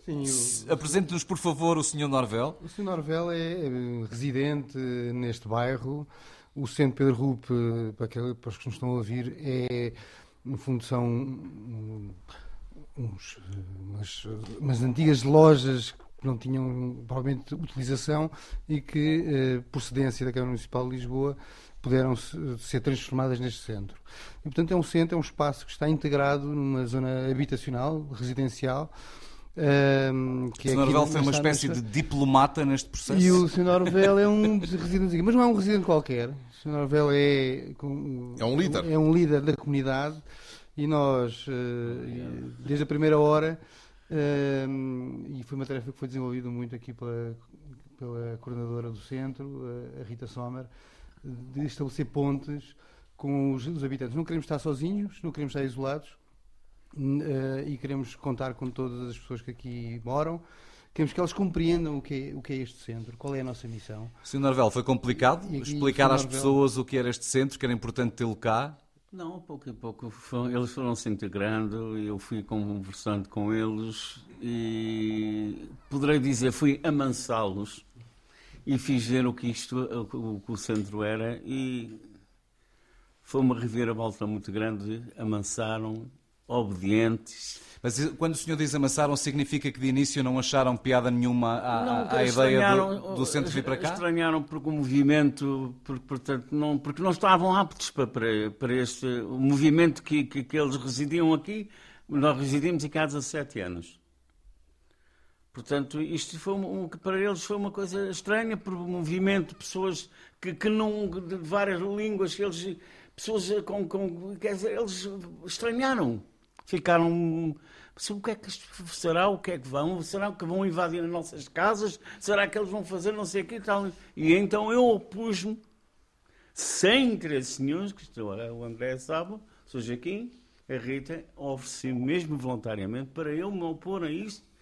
Sim, Apresente-nos, por favor, o Sr. Norvel. O Sr. Norvel é eh, residente neste bairro. O Centro Pedro Rupe, para, aquele- para os que nos estão a ouvir, é, no fundo, são uns, umas, umas antigas lojas que não tinham provavelmente utilização e que, eh, por cedência da Câmara Municipal de Lisboa, puderam se- ser transformadas neste centro. E, portanto, é um centro, é um espaço que está integrado numa zona habitacional, residencial, Um, que o Sr. Norvel foi uma espécie de diplomata neste processo. E o Sr. Norvel é um aqui, mas não é um residente qualquer. O Sr. Norvel é, é um líder. É um líder da comunidade e nós, uh, desde a primeira hora, e foi uma tarefa que foi desenvolvida muito aqui pela, pela coordenadora do centro, a Rita Sommer, de estabelecer pontes com os, os habitantes. Não queremos estar sozinhos, não queremos estar isolados uh, e queremos contar com todas as pessoas que aqui moram. Queremos que elas compreendam o que, é, o que é este centro, qual é a nossa missão. Sr. Norvel, foi complicado e, explicar às Norvel... pessoas o que era este centro, que era importante tê-lo cá? Não, pouco a pouco eles foram se integrando, eu fui conversando com eles e poderei dizer, fui amansá-los e fiz ver o que isto, o que o centro era e foi uma reviravolta muito grande, amansaram, obedientes. Mas quando o senhor diz amassaram, significa que de início não acharam piada nenhuma à, não, à ideia do, do, centro vir para cá? Estranharam porque o movimento, porque, portanto, não, porque não estavam aptos para, para, para este o movimento que, que, que eles residiam aqui. Nós residimos aqui há 17 anos. Portanto, isto foi um, para eles foi uma coisa estranha, por movimento, pessoas que, que não, de várias línguas, eles, pessoas com, com quer dizer, eles estranharam, ficaram, o que é que será, o que é que vão, será que vão invadir as nossas casas, será que eles vão fazer não sei o que e tal, e então eu opus-me, sem interesse nenhum, que estou, o André sabe, sou Joaquim, a Rita, ofereci mesmo voluntariamente para eu me opor a isto,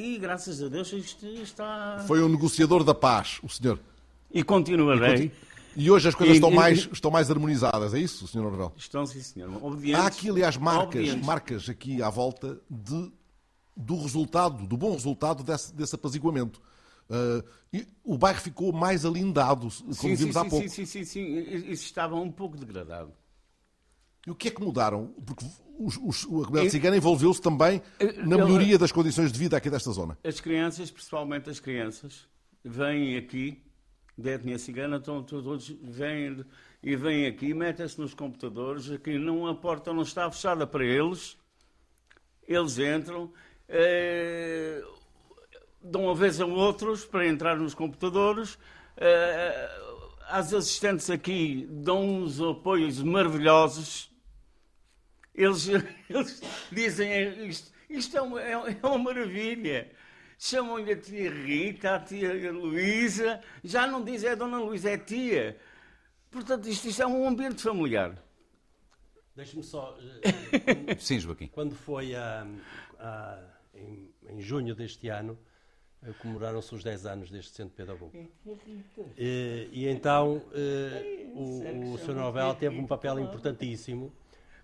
e graças a Deus isto está. Foi um negociador da paz, o senhor. E continuarei. E, e hoje as coisas e, estão, e, mais, estão mais harmonizadas, é isso, senhor Norvel? Estão, sim, senhor. Obedientes, Há aqui, aliás, marcas, marcas aqui à volta de, do resultado, do bom resultado desse, desse apaziguamento. Uh, o bairro ficou mais alindado, como sim, vimos sim, há pouco. Sim, sim, sim, sim. Isso estava um pouco degradado. E o que é que mudaram? Porque os, os, a comunidade cigana envolveu-se também na melhoria das condições de vida aqui desta zona. As crianças, principalmente as crianças, vêm aqui, da etnia cigana, estão todos vêm e vêm aqui, metem-se nos computadores, aqui não, a porta não está fechada para eles, eles entram, eh, dão a vez a outros para entrar nos computadores, eh, as assistentes aqui dão uns apoios maravilhosos, eles, eles dizem isto, isto é uma, é uma maravilha. Chamam-lhe a tia Rita, a tia Luísa, já não diz é Dona Luísa, é tia. Portanto, isto, isto é um ambiente familiar. Deixe-me só. Quando, Sim, Joaquim. Quando foi a, a, em, em, junho deste ano, eh, comemoraram-se os 10 anos deste centro pedagógico. E, e então eh, o, o Sr. Teve um papel importantíssimo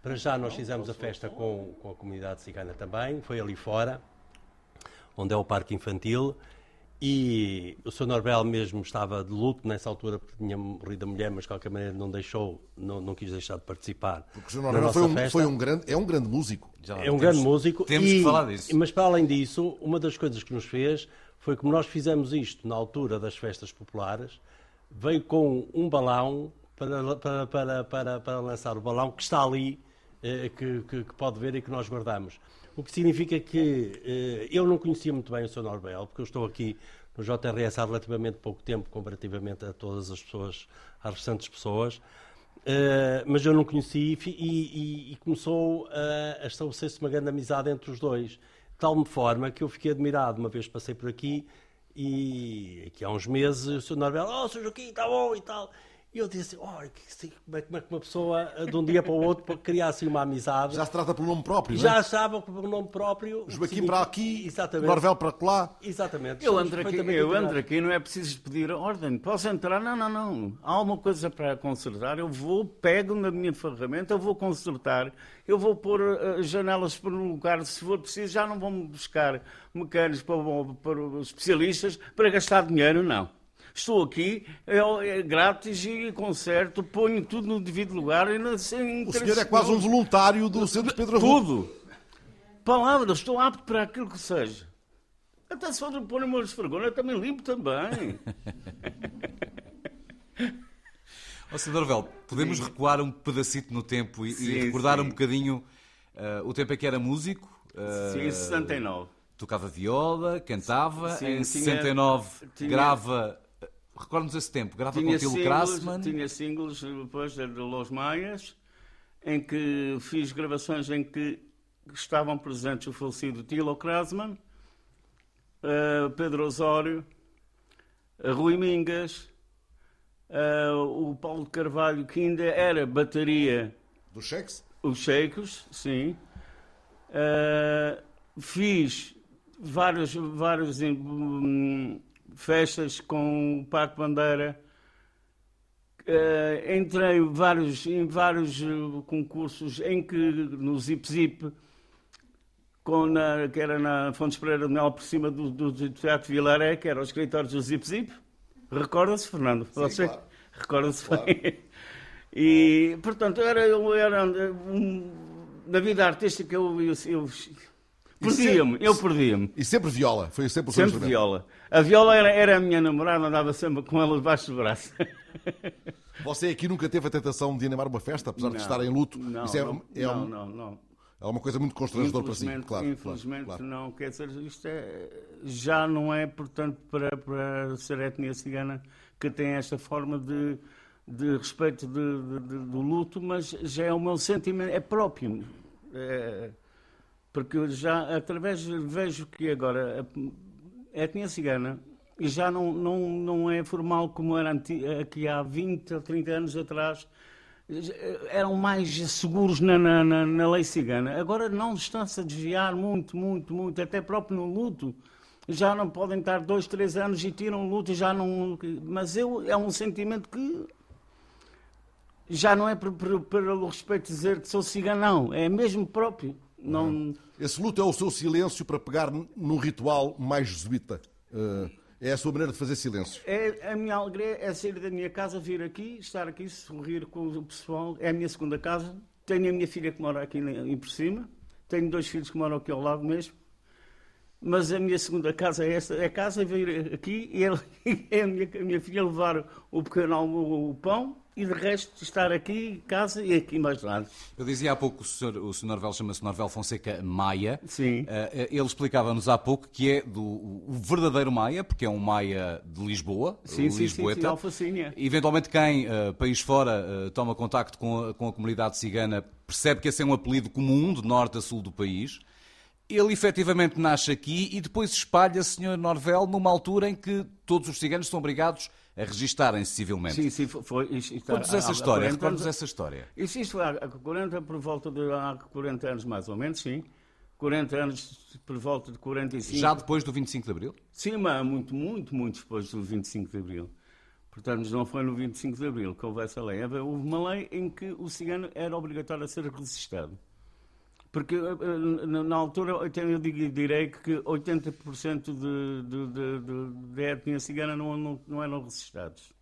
para já nós fizemos a festa com, com a comunidade cigana também, foi ali fora, onde é o parque infantil, e o Sr. Norbel mesmo estava de luto nessa altura porque tinha morrido a mulher, mas de qualquer maneira não deixou, não, não quis deixar de participar. Porque o Sr. Norbel foi, um, foi um, grande, é um grande músico. Já, é um temos, grande músico. Temos e, que falar disso. Mas para além disso, uma das coisas que nos fez foi como nós fizemos isto na altura das festas populares, veio com um balão para, para, para, para, para lançar o balão que está ali que, que, que, pode ver e que nós guardamos. O que significa que eh, eu não conhecia muito bem o Sr. Norbel, porque eu estou aqui no JRS há relativamente pouco tempo, comparativamente a todas as pessoas, às restantes pessoas, uh, mas eu não conheci e, e, e começou a, a estabelecer-se uma grande amizade entre os dois, de tal forma que eu fiquei admirado, uma vez passei por aqui e aqui há uns meses o Sr. Norbel, oh, Sr. Joaquim, está bom e tal, e eu disse, como, é, como é que uma pessoa, de um dia para o outro, criar assim uma amizade. Já se trata pelo nome próprio, Já não é? estava pelo nome próprio. Joaquim para aqui, Exatamente. Norvel para lá. Exatamente. Eu entro, aqui, eu entro aqui, não é preciso pedir ordem. Posso entrar? Não, não, não. Há alguma coisa para consertar. Eu vou, pego na minha ferramenta, eu vou consertar. Eu vou pôr uh, janelas para um lugar, se for preciso, já não vou buscar mecânicos para, para os especialistas para gastar dinheiro, não estou aqui, é, é grátis e concerto, ponho tudo no devido lugar. E sem o senhor é quase um voluntário do Centro Pedro Tudo. Palavras, estou apto para aquilo que seja. Até se for pôr uma esfregona, eu também limpo também. Ó, Sr. Norvel, podemos Sim. recuar um pedacito no tempo e, sim, e recordar sim. um bocadinho uh, o tempo em que era músico? Uh, Sim, 69. Tocava viola, cantava, Sim, em tinha- 69 tinha- grava. Recorda-nos esse tempo, grava com tinha o Tilo singles, Krassman. tinha singles depois de Los Maias, em que fiz gravações em que estavam presentes o falecido Tilo Krasman, eh, Pedro Osório, eh, Rui Mingas, eh, o Paulo Carvalho, que ainda era bateria Dos cheques? os Sheikos, sim. Eh, fiz vários, vários hum, festas com o Paco Bandeira. Eh, entrei vários, em vários eh, concursos em que no Zip Zip, com na, que era na Fontes Pereira de Mel, por cima do, do, do Teatro Vilaré, que era os escritórios do Zip Zip. Recorda-se, Fernando? Você? claro. Recorda-se Claro. bem. E, portanto, era, eu era um, na vida artística eu, eu, eu perdia-me, eu perdia-me. E sempre viola, foi sempre o seu Sempre viola. A viola era, era a minha namorada, andava sempre com ela debaixo do braço. Você aqui nunca teve a tentação de animar uma festa, apesar de Não, estar em luto? Não, Isso é, não, é, não, um- não, não. é uma coisa muito constrangedora para si, claro. infelizmente claro, não. Quer dizer, isto é, já não é, portanto, para, para ser a etnia cigana que tem esta forma de, de respeito de- de- de- do luto, mas já é o meu sentimento, é próprio. É, porque já, através, vejo que agora a, etnia cigana já não, não, não é formal como era aqui há 20 ou 30 anos atrás. Eram mais seguros na, na, na, na lei cigana. Agora não estão-se a desviar muito, muito, muito, até próprio no luto. Já não podem estar dois, três anos e tiram o luto, já não. Mas eu, é um sentimento que já não é por- pelo respeito dizer que sou cigano, não. É mesmo próprio. Não, Esse luto é o seu silêncio para pegar num ritual mais jesuíta. Eh, é a sua maneira de fazer silêncio. É, a minha alegria é sair da minha casa, vir aqui, estar aqui, sorrir com o pessoal. É a minha segunda casa. Tenho a minha filha que mora aqui em por cima. Tenho dois filhos que moram aqui ao lado mesmo. Mas a minha segunda casa é esta. É a casa, vir aqui e ele- é a minha, a minha filha levar o pequeno o pão e de resto estar aqui, casa e aqui mais nada. Eu dizia há pouco, o senhor, o senhor Norvel chama-se Norvel Fonseca Maia. Sim. Eh, ele explicava-nos há pouco que é do o verdadeiro Maia, porque é um Maia de Lisboa, Sim, sim, sim, Lisboeta. sim, Alfacinha. Eventualmente quem, eh, país fora, eh, toma contacto com a, com a comunidade cigana percebe que esse é um apelido comum de norte a sul do país. Ele efetivamente nasce aqui e depois espalha-se, Sr. Norvel, numa altura em que todos os ciganos são obrigados a registarem-se civilmente. Sim, sim, foi. isto Conta-nos essa história, 40 recorda-nos anos- essa história. Isso, isto há há 40, por volta de há 40 anos mais ou menos, sim. 40 anos por volta de 45. Já depois do 25 de Abril? Sim, mas muito, muito, muito depois do 25 de Abril. Portanto, não foi no 25 de Abril que houve essa lei. Houve uma lei em que o cigano era obrigatório a ser registado. Porque eh, eh, na altura eu direi que 80% de, de, de, de, da etnia cigana não, não, não eram registados.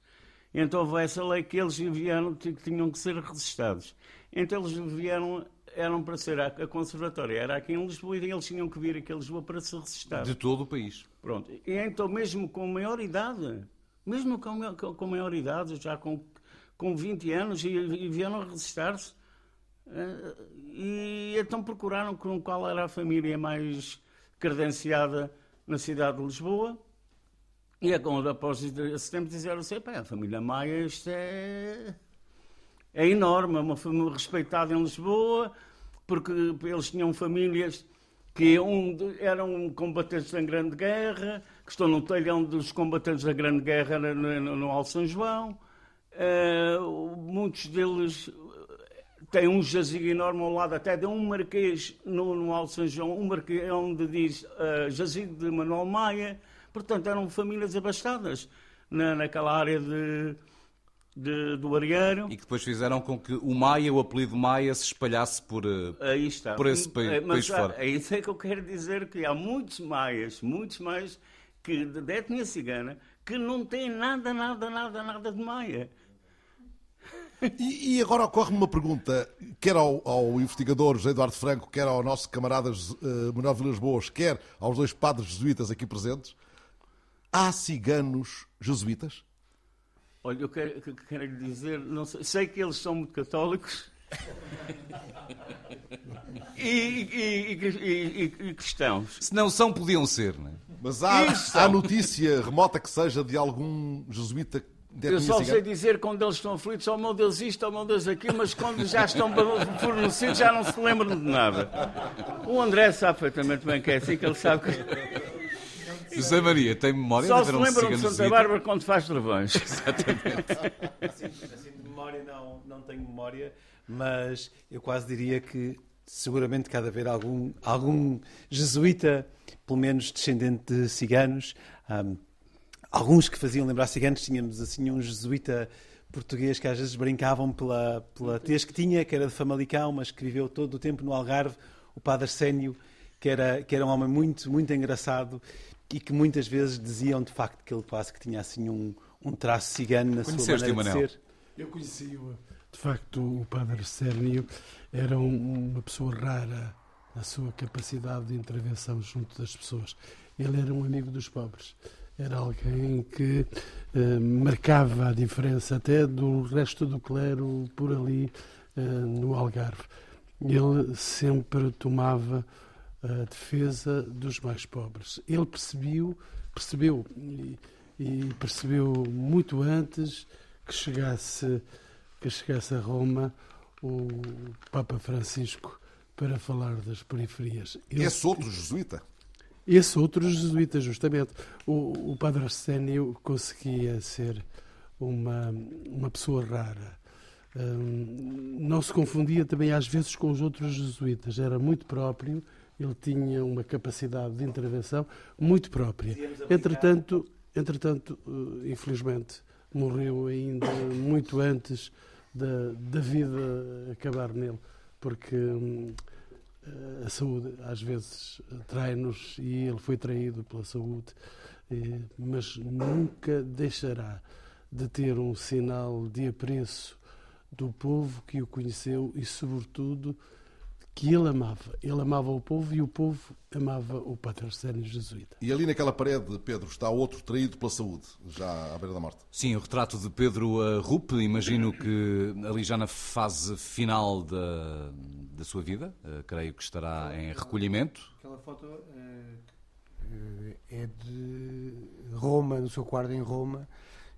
Então houve essa lei que eles vieram, que tinham que ser registados. Então eles vieram, eram para ser a, a conservatória, era aqui em Lisboa e eles tinham que vir aqui a Lisboa para se registrar. De todo o país. Pronto. E então, mesmo com maior idade, mesmo com, com- maior idade, já com, com 20 anos, e, e vieram a registrar-se, e então procuraram com qual era a família mais credenciada na cidade de Lisboa. E quando, após esse tempo, disseram assim: "Pá, a família Maia, isto é, é enorme, é uma família respeitada em Lisboa, porque eles tinham famílias que um eram combatentes da Grande Guerra, que estão no telhão dos combatentes da Grande Guerra no, no, no Alto São João. Eh, muitos deles têm um jazigo enorme ao lado, até de um marquês no, no Alto São João, um marquês onde diz eh, jazigo de Manuel Maia. Portanto, eram famílias abastadas na, naquela área de, de- do Arieiro. E que depois fizeram com que o Maia, o apelido Maia, se espalhasse por. eh. Por esse país- Eh, país Mas há- fora. é isso é que eu quero dizer que há muitos maias, muitos maias que, de etnia cigana que não têm nada, nada, nada, nada de maia. E, e agora ocorre-me uma pergunta, quer ao, ao investigador José Eduardo Franco, quer ao nosso camarada uh, Manuel Vilas Boas, quer aos dois padres jesuítas aqui presentes. Há ciganos jesuítas? Olha, eu quero, que- quero lhe dizer, não sei, sei que eles são muito católicos, e, e, e, e, cristãos. Se não são, podiam ser, não é? Mas há, há notícia remota que seja de algum jesuíta eu só sei dizer quando eles estão aflitos, oh meu Deus isto, oh meu Deus aquilo, mas quando já estão fornecidos já não se lembram de nada. O André sabe perfeitamente bem que é assim, que ele sabe que... José Maria, tem memória Só de se lembram de Santa Bárbara quando faz travões. Exatamente. Assim, assim, de memória não, não tenho memória, mas eu quase diria que seguramente cada vez algum, algum jesuíta, pelo menos descendente de ciganos, um, alguns que faziam lembrar ciganos, tínhamos assim um jesuíta português que às vezes brincavam pela, pela tez que tinha, que era de Famalicão, mas que viveu todo o tempo no Algarve, o padre Arsénio, que era, que era um homem muito, muito engraçado e que muitas vezes diziam de facto que ele quase que tinha assim um, um traço cigano na Conheceste sua maneira de ser. Eu conheci-o, de facto, o padre Arsénio era um, uma pessoa rara na sua capacidade de intervenção junto das pessoas. Ele era um amigo dos pobres era alguém que eh, marcava a diferença até do resto do clero por ali eh, no Algarve. Ele sempre tomava a defesa dos mais pobres. Ele percebeu, percebeu e, e percebeu muito antes que chegasse que chegasse a Roma o Papa Francisco para falar das periferias. Ele, Esse outro jesuíta? Esse outro jesuíta, justamente. O, o padre Arsénio conseguia ser uma, uma pessoa rara. Um, não se confundia também às vezes com os outros jesuítas. Era muito próprio, ele tinha uma capacidade de intervenção muito própria. Entretanto, entretanto uh, infelizmente, morreu ainda muito antes da, da vida acabar nele, porque um, a saúde às vezes trai-nos e ele foi traído pela saúde, eh, mas nunca deixará de ter um sinal de apreço do povo que o conheceu e, sobretudo, que ele amava. Ele amava o povo e o povo amava o patrocínio jesuíta. E ali naquela parede, Pedro, está outro traído pela saúde, já à beira da morte. Sim, o retrato de Pedro uh, Rupe, imagino que ali já na fase final da, da sua vida, uh, creio que estará em recolhimento. Aquela foto uh, é de Roma, no seu quarto em Roma.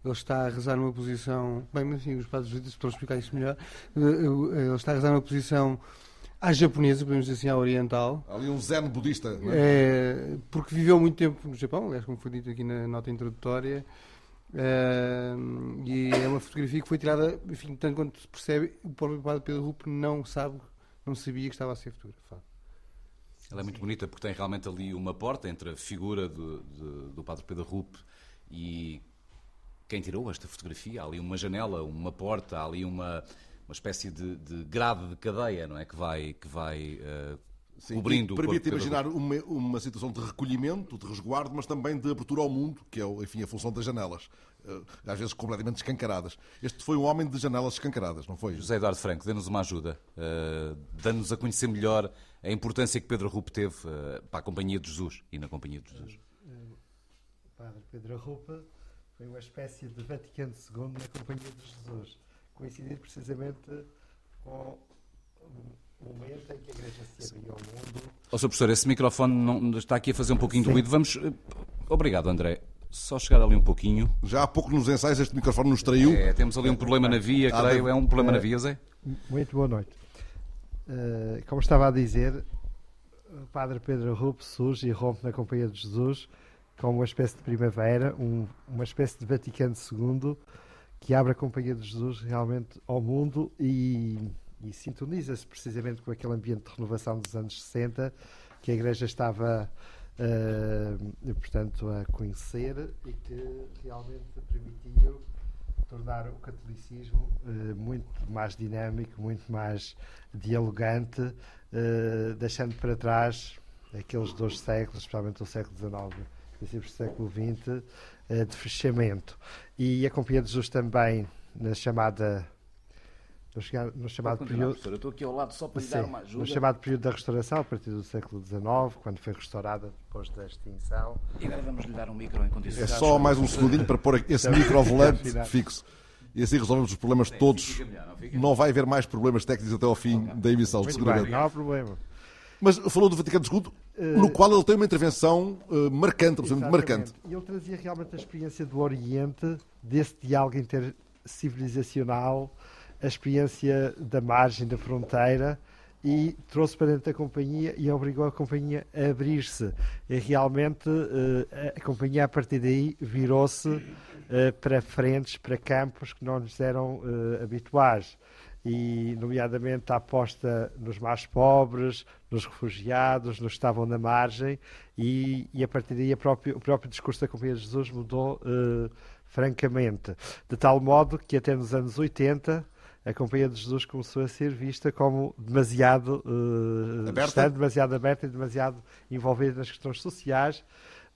Ele está a rezar numa posição. Bem, mas enfim, os padres jesuítas estão a explicar isso melhor. Ele está a rezar numa posição à japonesa, podemos dizer assim, à oriental. Ali um zen budista, não é? é? Porque viveu muito tempo no Japão, aliás, como foi dito aqui na nota introdutória. É, e é uma fotografia que foi tirada, enfim, tanto quanto se percebe, o próprio padre Pedro Rupp não sabe, não sabia que estava a ser fotografado. Ela é muito bonita porque tem realmente ali uma porta entre a figura do, do, do padre Pedro Rupp e quem tirou esta fotografia. Há ali uma janela, uma porta, há ali uma, uma espécie de, de grade de cadeia, não é? Que vai, que vai uh, Sim, cobrindo Permite imaginar uma, uma situação de recolhimento, de resguardo, mas também de abertura ao mundo, que é enfim, a função das janelas, uh, às vezes completamente escancaradas. Este foi um homem de janelas escancaradas, não foi? José Eduardo Franco, dê-nos uma ajuda, uh, dando-nos a conhecer melhor a importância que Pedro Rupe teve uh, para a Companhia de Jesus e na Companhia de Jesus. O padre Pedro Rupe foi uma espécie de Vaticano II na Companhia de Jesus coincidir precisamente com o momento em que a Igreja se abriu ao mundo. Ó, oh, Sr. Professor, esse microfone não, está aqui a fazer um pouquinho Sim. de ruído. Vamos. Eh, obrigado, André. Só chegar ali um pouquinho. Já há pouco nos ensaios este microfone nos traiu. É, temos ali um problema na via, ah, creio. É um problema na via, Zé? Muito boa noite. Uh, como estava a dizer, o Padre Pedro Rupe surge e rompe na Companhia de Jesus como uma espécie de primavera, um, uma espécie de Vaticano II que abre a Companhia de Jesus realmente ao mundo e, e sintoniza-se precisamente com aquele ambiente de renovação dos anos 60 que a Igreja estava, uh, portanto, a conhecer e que realmente permitiu tornar o catolicismo uh, muito mais dinâmico, muito mais dialogante, uh, deixando para trás aqueles dois séculos, especialmente o século XIX e o século XX, de fechamento. E a Companhia de Jesus também, na chamada no, no chamado período. Eu estou aqui ao lado só para lhe dar uma ajuda. No chamado período da restauração, a partir do século XIX, quando foi restaurada depois da extinção. E agora vamos lhe dar um micro em condições. É só mais um segundinho para pôr esse micro volante fixo. E assim resolvemos os problemas todos. Não vai haver mais problemas técnicos até ao fim da emissão, Muito seguramente. bem, não há problema. Mas falou do Vaticano II, no qual ele tem uma intervenção eh, marcante, absolutamente marcante. Ele trazia realmente a experiência do Oriente, desse diálogo intercivilizacional, a experiência da margem da fronteira e trouxe para dentro da companhia e obrigou a companhia a abrir-se. E realmente eh, a companhia a partir daí virou-se eh, para frentes, para campos que não nos eram eh, habituais e, nomeadamente, a aposta nos mais pobres, nos refugiados, nos que estavam na margem, e, e a partir daí a próprio, o próprio discurso da Companhia de Jesus mudou eh, francamente. De tal modo que até nos anos 80 a Companhia de Jesus começou a ser vista como demasiado eh, Aberta? demasiado aberta e demasiado envolvida nas questões sociais,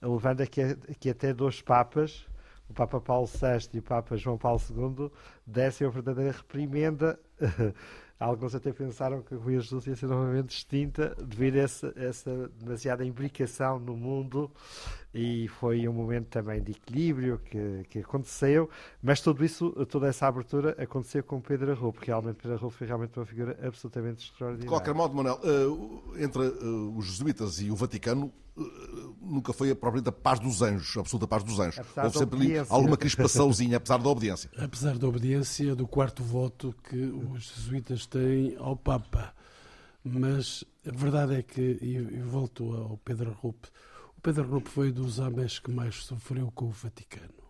levando a que, que até dois papas, o Papa Paulo VI e o Papa João Paulo II, dessem uma verdadeira reprimenda. Alguns até pensaram que a Companhia de Jesus ia ser novamente extinta devido a essa, essa demasiada imbricação no mundo e foi um momento também de equilíbrio que, que aconteceu, mas tudo isso, toda essa abertura aconteceu com Pedro Arrupe. Realmente, Pedro Arrupe foi realmente uma figura absolutamente De extraordinária. qualquer modo, Manuel, eh, entre eh, os jesuítas e o Vaticano, eh, nunca foi a propriamente a paz dos anjos, a absoluta paz dos anjos. Apesar Houve da sempre ali alguma crispaçãozinha, apesar da obediência. Apesar da obediência do quarto voto que os jesuítas têm ao Papa. Mas a verdade é que, e e volto ao Pedro Arrupe, o Pedro Arrupe foi dos homens que mais sofreu com o Vaticano.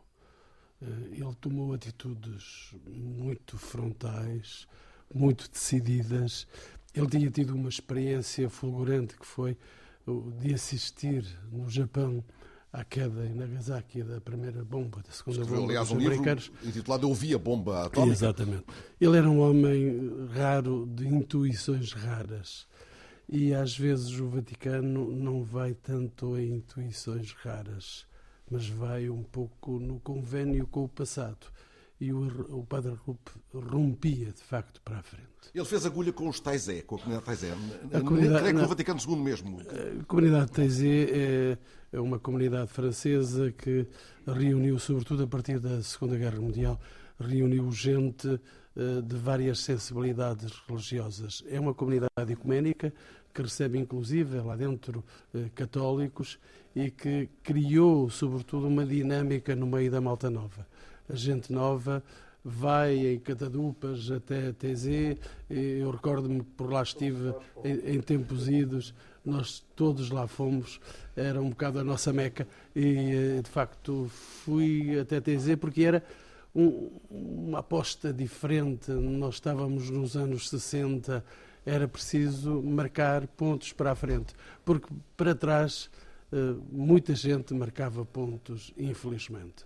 Eh, Ele tomou atitudes muito frontais, muito decididas. Ele tinha tido uma experiência fulgurante que foi de assistir no Japão à queda em Nagasaki da primeira bomba, da segunda Escreveu, bomba aliás, dos um livro americanos. intitulado Eu Vi a Bomba Atómica. Exatamente. Ele era um homem raro, de intuições raras. E às vezes o Vaticano não vai tanto em intuições raras, mas vai um pouco no convênio com o passado. E o, o Padre Rupp rompia, de facto, para a frente. Ele fez agulha com os Taizé, com a comunidade Taizé. A comunidade- Creio que o Vaticano II mesmo. A comunidade Taizé é, é uma comunidade francesa que reuniu, sobretudo a partir da Segunda Guerra Mundial, reuniu gente eh, de várias sensibilidades religiosas. É uma comunidade ecuménica que recebe inclusive lá dentro eh, católicos e que criou, sobretudo, uma dinâmica no meio da malta nova. A gente nova vai em catadupas até TZ. Eu recordo-me que por lá estive em, em tempos idos, nós todos lá fomos, era um bocado a nossa meca e eh, de facto fui até TZ porque era um- uma aposta diferente. Nós estávamos nos anos 60, era preciso marcar pontos para a frente, porque para trás eh, muita gente marcava pontos, infelizmente.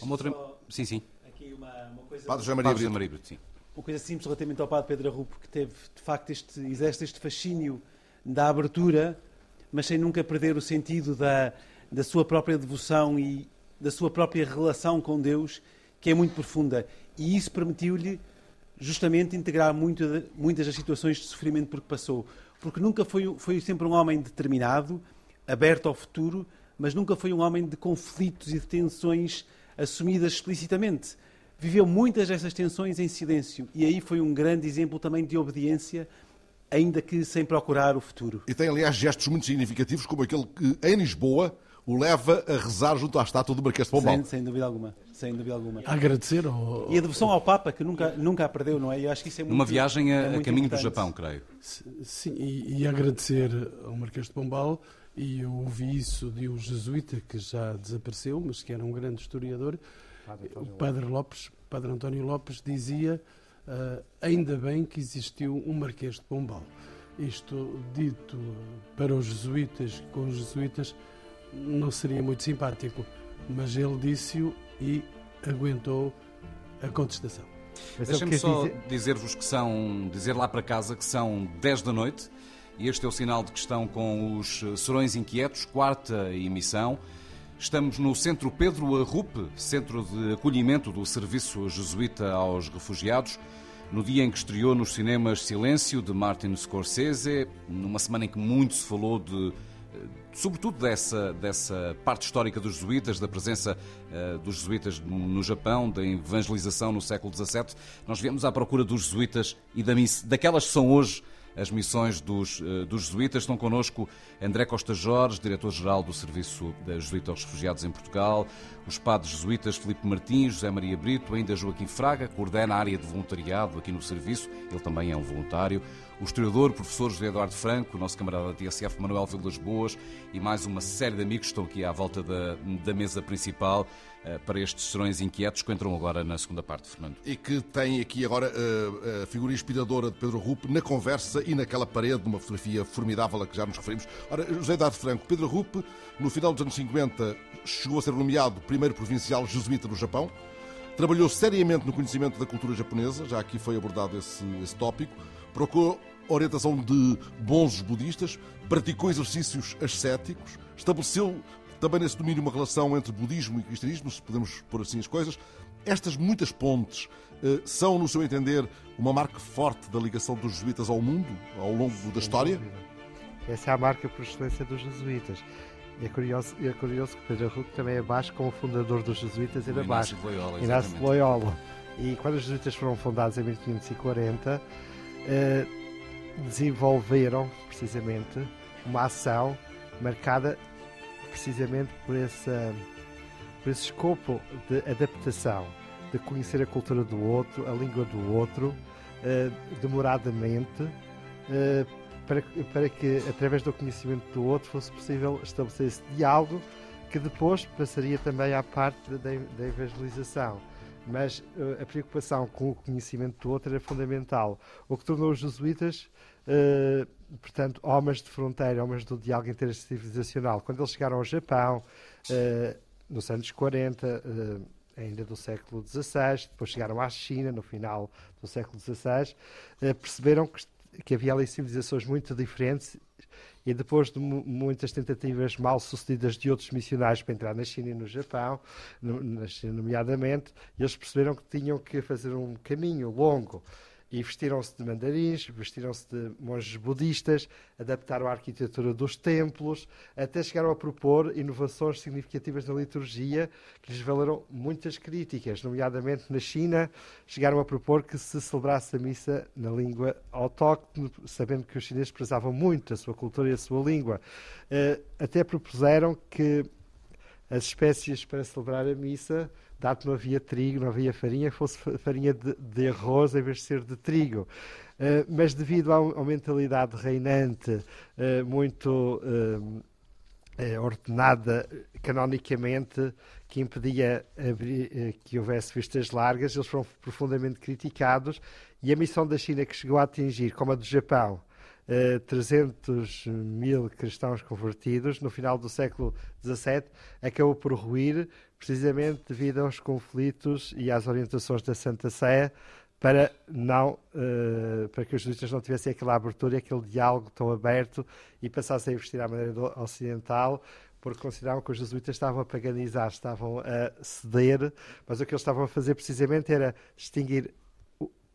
Uma outra... Sim, sim. Aqui uma, uma coisa, Padre José Maria Padre. Maria Brito, sim. uma coisa simples relativamente ao Padre Pedro Arrupo, que teve, de facto, este, exerce este fascínio da abertura, mas sem nunca perder o sentido da, da sua própria devoção e da sua própria relação com Deus, que é muito profunda. E isso permitiu-lhe justamente integrar muito de- muitas das situações de sofrimento por que passou. Porque nunca foi, foi sempre um homem determinado, aberto ao futuro, mas nunca foi um homem de conflitos e de tensões assumidas explicitamente. Viveu muitas dessas tensões em silêncio e aí foi um grande exemplo também de obediência, ainda que sem procurar o futuro. E tem, aliás, gestos muito significativos, como aquele que, em Lisboa, o leva a rezar junto à estátua do Marquês de Pombal. Sem, sem dúvida alguma. Sem dúvida alguma. A agradecer ao, E a devoção ao Papa, que nunca, nunca a perdeu, não é? Eu acho que isso é muito Numa viagem é a, a muito caminho do importante. Japão, creio. Sim, e, e agradecer ao Marquês de Pombal, e eu ouvi isso de um jesuíta que já desapareceu, mas que era um grande historiador, o Padre Lopes, Padre António Lopes, dizia ah, ainda bem que existiu um Marquês de Pombal. Isto dito para os jesuítas, com os jesuítas, não seria muito simpático, mas ele disse-o e aguentou a contestação. Mas ele Deixem-me só dizer- dizer... que são, dizer lá para casa que são 10 da noite este é o sinal de que estão com os eh, Serões Inquietos, quarta emissão. Estamos no Centro Pedro Arrupe, Centro de Acolhimento do Serviço Jesuíta aos Refugiados, no dia em que estreou nos cinemas Silêncio, de Martin Scorsese, numa semana em que muito se falou de sobretudo dessa, dessa parte histórica dos jesuítas, da presença uh, dos jesuítas no Japão, da evangelização no século XVII. Nós viemos à procura dos jesuítas e da, daquelas que são hoje as missões dos, uh, dos jesuítas. Estão connosco. André Costa Jorge, diretor-geral do Serviço da Jesuíta aos Refugiados em Portugal, os padres jesuítas Filipe Martins, José Maria Brito, ainda Joaquim Fraga, coordena a área de voluntariado aqui no serviço, ele também é um voluntário, o historiador, professor José Eduardo Franco, o nosso camarada da TSF Manuel Vilas Boas e mais uma série de amigos que estão aqui à volta da, da mesa principal para estes serões inquietos que entram agora na segunda parte, Fernando. E que tem aqui agora uh, a figura inspiradora de Pedro Rupe na conversa e naquela parede, uma fotografia formidável a que já nos referimos. Ora, José Eduardo Franco, Pedro Rupe, no final dos anos 50, chegou a ser nomeado primeiro provincial jesuíta no Japão. Trabalhou seriamente no conhecimento da cultura japonesa, já aqui foi abordado esse, esse tópico procurou orientação de bons budistas, praticou exercícios ascéticos, estabeleceu também nesse domínio uma relação entre budismo e cristianismo, se podemos pôr assim as coisas. Estas muitas pontes eh, são, no seu entender, uma marca forte da ligação dos jesuítas ao mundo ao longo da história? Essa é a marca por excelência dos jesuítas. E é curioso, é curioso que Pedro Ruque também é basco, como fundador dos jesuítas era basco. Inácio Loyola, Inácio Loyola. E quando os jesuítas foram fundados em 1540, eh, desenvolveram precisamente uma ação marcada precisamente por, por esse escopo de adaptação, de conhecer a cultura do outro, a língua do outro, uh, demoradamente, uh, para, para que, através do conhecimento do outro, fosse possível estabelecer esse diálogo que depois passaria também à parte da, da evangelização mas uh, a preocupação com o conhecimento do outro era fundamental. O que tornou os jesuítas, uh, portanto, homens de fronteira, homens do diálogo intercivilizacional. Quando eles chegaram ao Japão, uh, nos anos 40, ainda do século XVI, depois chegaram à China, no final do século XVI, perceberam que, que havia ali civilizações muito diferentes e depois de muitas tentativas mal sucedidas de outros missionários para entrar na China e no Japão, na China nomeadamente, eles perceberam que tinham que fazer um caminho longo e vestiram-se de mandarins, vestiram-se de monges budistas, adaptaram a arquitetura dos templos, até chegaram a propor inovações significativas na liturgia que lhes valeram muitas críticas, nomeadamente na China, chegaram a propor que se celebrasse a missa na língua autóctone, sabendo que os chineses prezavam muito a sua cultura e a sua língua. Eh, até propuseram que as espécies para celebrar a missa dado que não havia trigo, não havia farinha, fosse farinha de, de arroz em vez de ser de trigo. Uh, mas devido à, mentalidade reinante, uh, muito uh, ordenada canonicamente, que impedia abrir, que houvesse vistas largas, eles foram profundamente criticados e a missão da China que chegou a atingir, como a do Japão, 300 mil cristãos convertidos no final do século XVII, acabou por ruir precisamente devido aos conflitos e às orientações da Santa Sé para não uh, para que os juristas não tivessem aquela abertura e aquele diálogo tão aberto e passassem a investir à maneira ocidental porque consideravam que os jesuítas estavam a paganizar, estavam a ceder, mas o que eles estavam a fazer precisamente era distinguir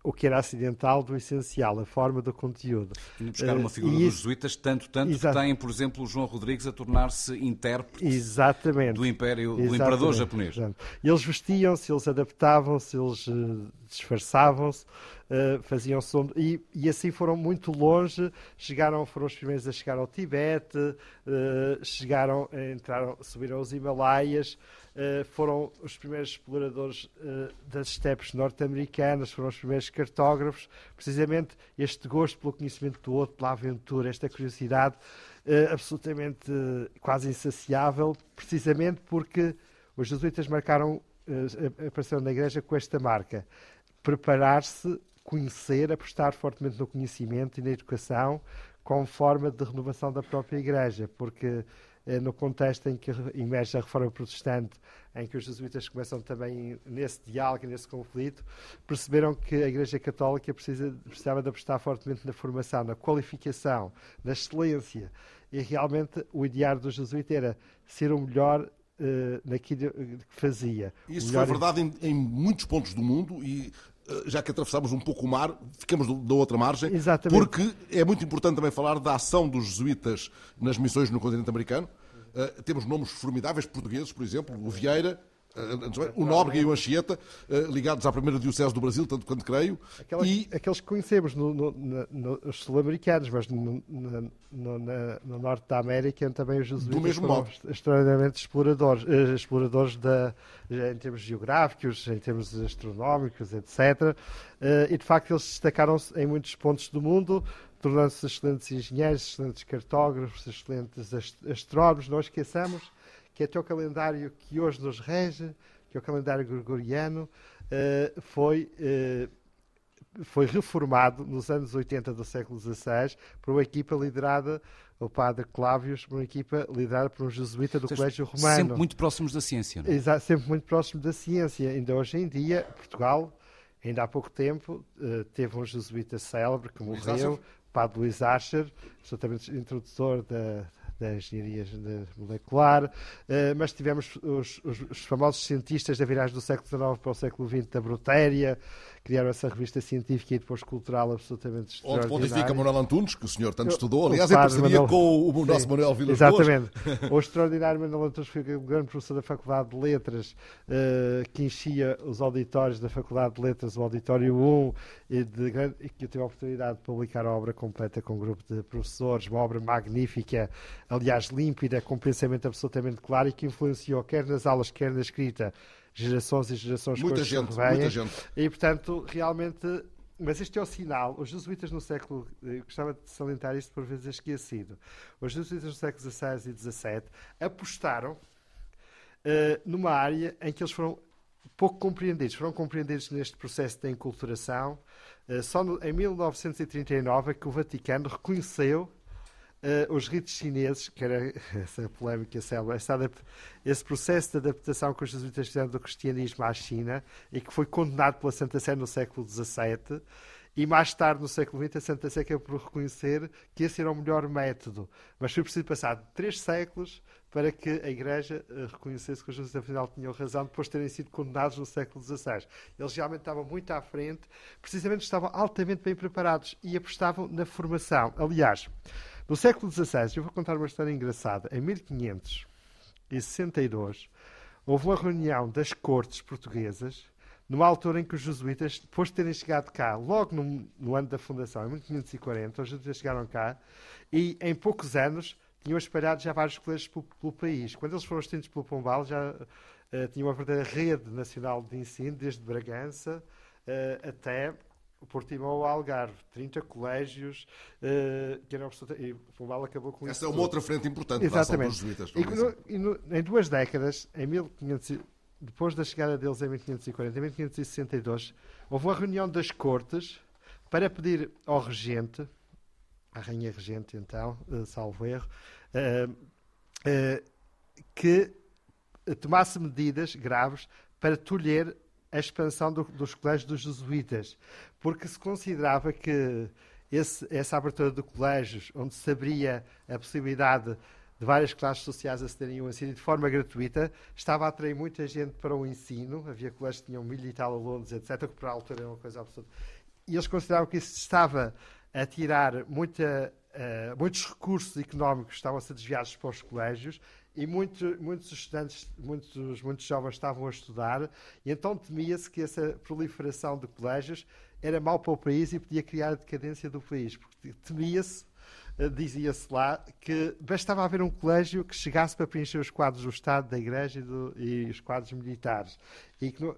o que era acidental do essencial, a forma do conteúdo. E buscar uma eh, figura uh, dos jesuítas, tanto, tanto que tem, por exemplo, o João Rodrigues a tornar-se intérprete Exatamente. do Império, Exatamente. do Imperador japonês. Eles vestiam-se, eles adaptavam-se, eles uh, disfarçavam-se, uh, faziam som e, e, assim foram muito longe. Chegaram, foram os primeiros a chegar ao Tibete, chegaram, entraram, subiram aos Himalaias. Uh, foram os primeiros exploradores uh, das estepes norte-americanas, foram os primeiros cartógrafos. Precisamente este gosto pelo conhecimento do outro, pela aventura, esta curiosidade uh, absolutamente quase insaciável, precisamente porque os jesuítas marcaram, apareceram na igreja com esta marca: preparar-se, conhecer, apostar fortemente no conhecimento e na educação como forma de renovação da própria igreja, porque eh, no contexto em que emerge a reforma protestante, em que os jesuítas começam também nesse diálogo, nesse conflito, perceberam que a Igreja Católica precisa, precisava de apostar fortemente na formação, na qualificação, na excelência. E realmente o ideário do jesuíta era ser o melhor Uh, naquilo que fazia. Isso foi verdade em, em, muitos pontos do mundo e eh, já que atravessámos um pouco o mar, ficamos da outra margem, Exatamente. porque é muito importante também falar da ação dos jesuítas nas missões no continente americano. Eh, temos nomes formidáveis portugueses, por exemplo, o Vieira, eh, o Nóbrega e o Anchieta, eh, ligados à primeira diocese do Brasil, tanto quanto creio. Aquelas- E Aqueles que conhecemos, no, no, no- os sul-americanos, mas no, norte da América também os jesuítas Do mesmo modo. extraordinariamente exploradores, eh, exploradores da, em termos geográficos, em termos astronómicos, etc. Eh, e de facto eles destacaram-se em muitos pontos do mundo, tornando-se excelentes engenheiros, excelentes cartógrafos, excelentes ast- astrónomos. Não esqueçamos que até o calendário que hoje nos rege, que é o calendário gregoriano, eh, foi eh, foi reformado nos anos 80 do século XVI por uma equipa liderada, o padre Clávios, por uma equipa liderada por um jesuíta do Vocês Colégio Romano. Sempre muito próximos da ciência, não é? Exa- sempre muito próximo da ciência. Ainda hoje em dia, Portugal, ainda há pouco tempo, eh, teve um jesuíta célebre que morreu, o padre Luís Asher, absolutamente introdutor da, da engenharia molecular, eh, mas tivemos os, os- os famosos cientistas da viragem do século XIX para o século XX da Brutéria, criaram essa revista científica e depois cultural absolutamente onde pontifica extraordinária. Manuel Antunes, que o senhor tanto estudou, aliás, em padre parceria Manuel- com o nosso Sim, Manuel Vilas Exatamente. O extraordinário Manuel Antunes foi o grande professor da Faculdade de Letras, eh, que enchia os auditórios da Faculdade de Letras, o Auditório 1, e, de grande- e que eu tive a oportunidade de publicar a obra completa com um grupo de professores, uma obra magnífica, aliás, límpida, com pensamento absolutamente claro e que influenciou quer nas aulas, quer na escrita, gerações e gerações que Muita gente, revêm. muita gente. E, portanto, realmente. Mas este é o sinal. Os jesuítas no século. Eu gostava de salientar isto por vezes esquecido. Os jesuítas no século XVI e XVII apostaram eh, numa área em que eles foram pouco compreendidos. Foram compreendidos neste processo de enculturação. Eh, só no- em 1939 é que o Vaticano reconheceu eh, os ritos chineses, que era essa polémica célebre, essa esse processo de adaptação que os jesuítas fizeram do cristianismo à China e que foi condenado pela Santa Sé no século XVII. E mais tarde, no século XX, a Santa Sé acabou por reconhecer que esse era o melhor método. Mas foi preciso passar três séculos para que a Igreja eh, reconhecesse que os jesuítas afinal tinham razão depois de terem sido condenados no século XVI. Eles realmente estavam muito à frente, precisamente estavam altamente bem preparados e apostavam na formação. Aliás, no século XVI, eu vou contar uma história engraçada. Em 1562, houve uma reunião das cortes portuguesas, numa altura em que os jesuítas, depois de terem chegado cá, logo no, no ano da fundação, em 1540, os jesuítas chegaram cá e em poucos anos tinham espalhado já vários colégios pelo, pelo país. Quando eles foram extintos pelo Pombal, já eh, tinham uma verdadeira rede nacional de ensino, desde Bragança eh, até o Portimão ao Algarve, 30 colégios, eh, que eram e Pombal acabou com Essa isso. é uma tudo. outra frente importante da ação dos jesuítas. E, no- e no- em duas décadas, em 1500, e- depois da chegada deles em 1540, em 1562, houve uma reunião das cortes para pedir ao regente, à rainha regente então, eh, salvo erro, eh, eh, que tomasse medidas graves para tolher a expansão do- dos colégios dos jesuítas, porque se considerava que esse- essa abertura de colégios, onde se abria a possibilidade de várias classes sociais acederem ao ensino de forma gratuita, estava a atrair muita gente para o ensino. Havia colégios que tinham mil e tal alunos, etc., que para a altura era uma coisa absurda. E eles consideravam que isso estava a tirar muita, eh, muitos recursos económicos estavam a ser desviados para os colégios e muito- muitos estudantes, muitos, muitos jovens estavam a estudar, e então temia-se que essa proliferação de colégios era mau para o país e podia criar a decadência do país, porque temia-se, eh, dizia-se lá, que bastava haver um colégio que chegasse para preencher os quadros do Estado, da Igreja e, do- e os quadros militares. E que não-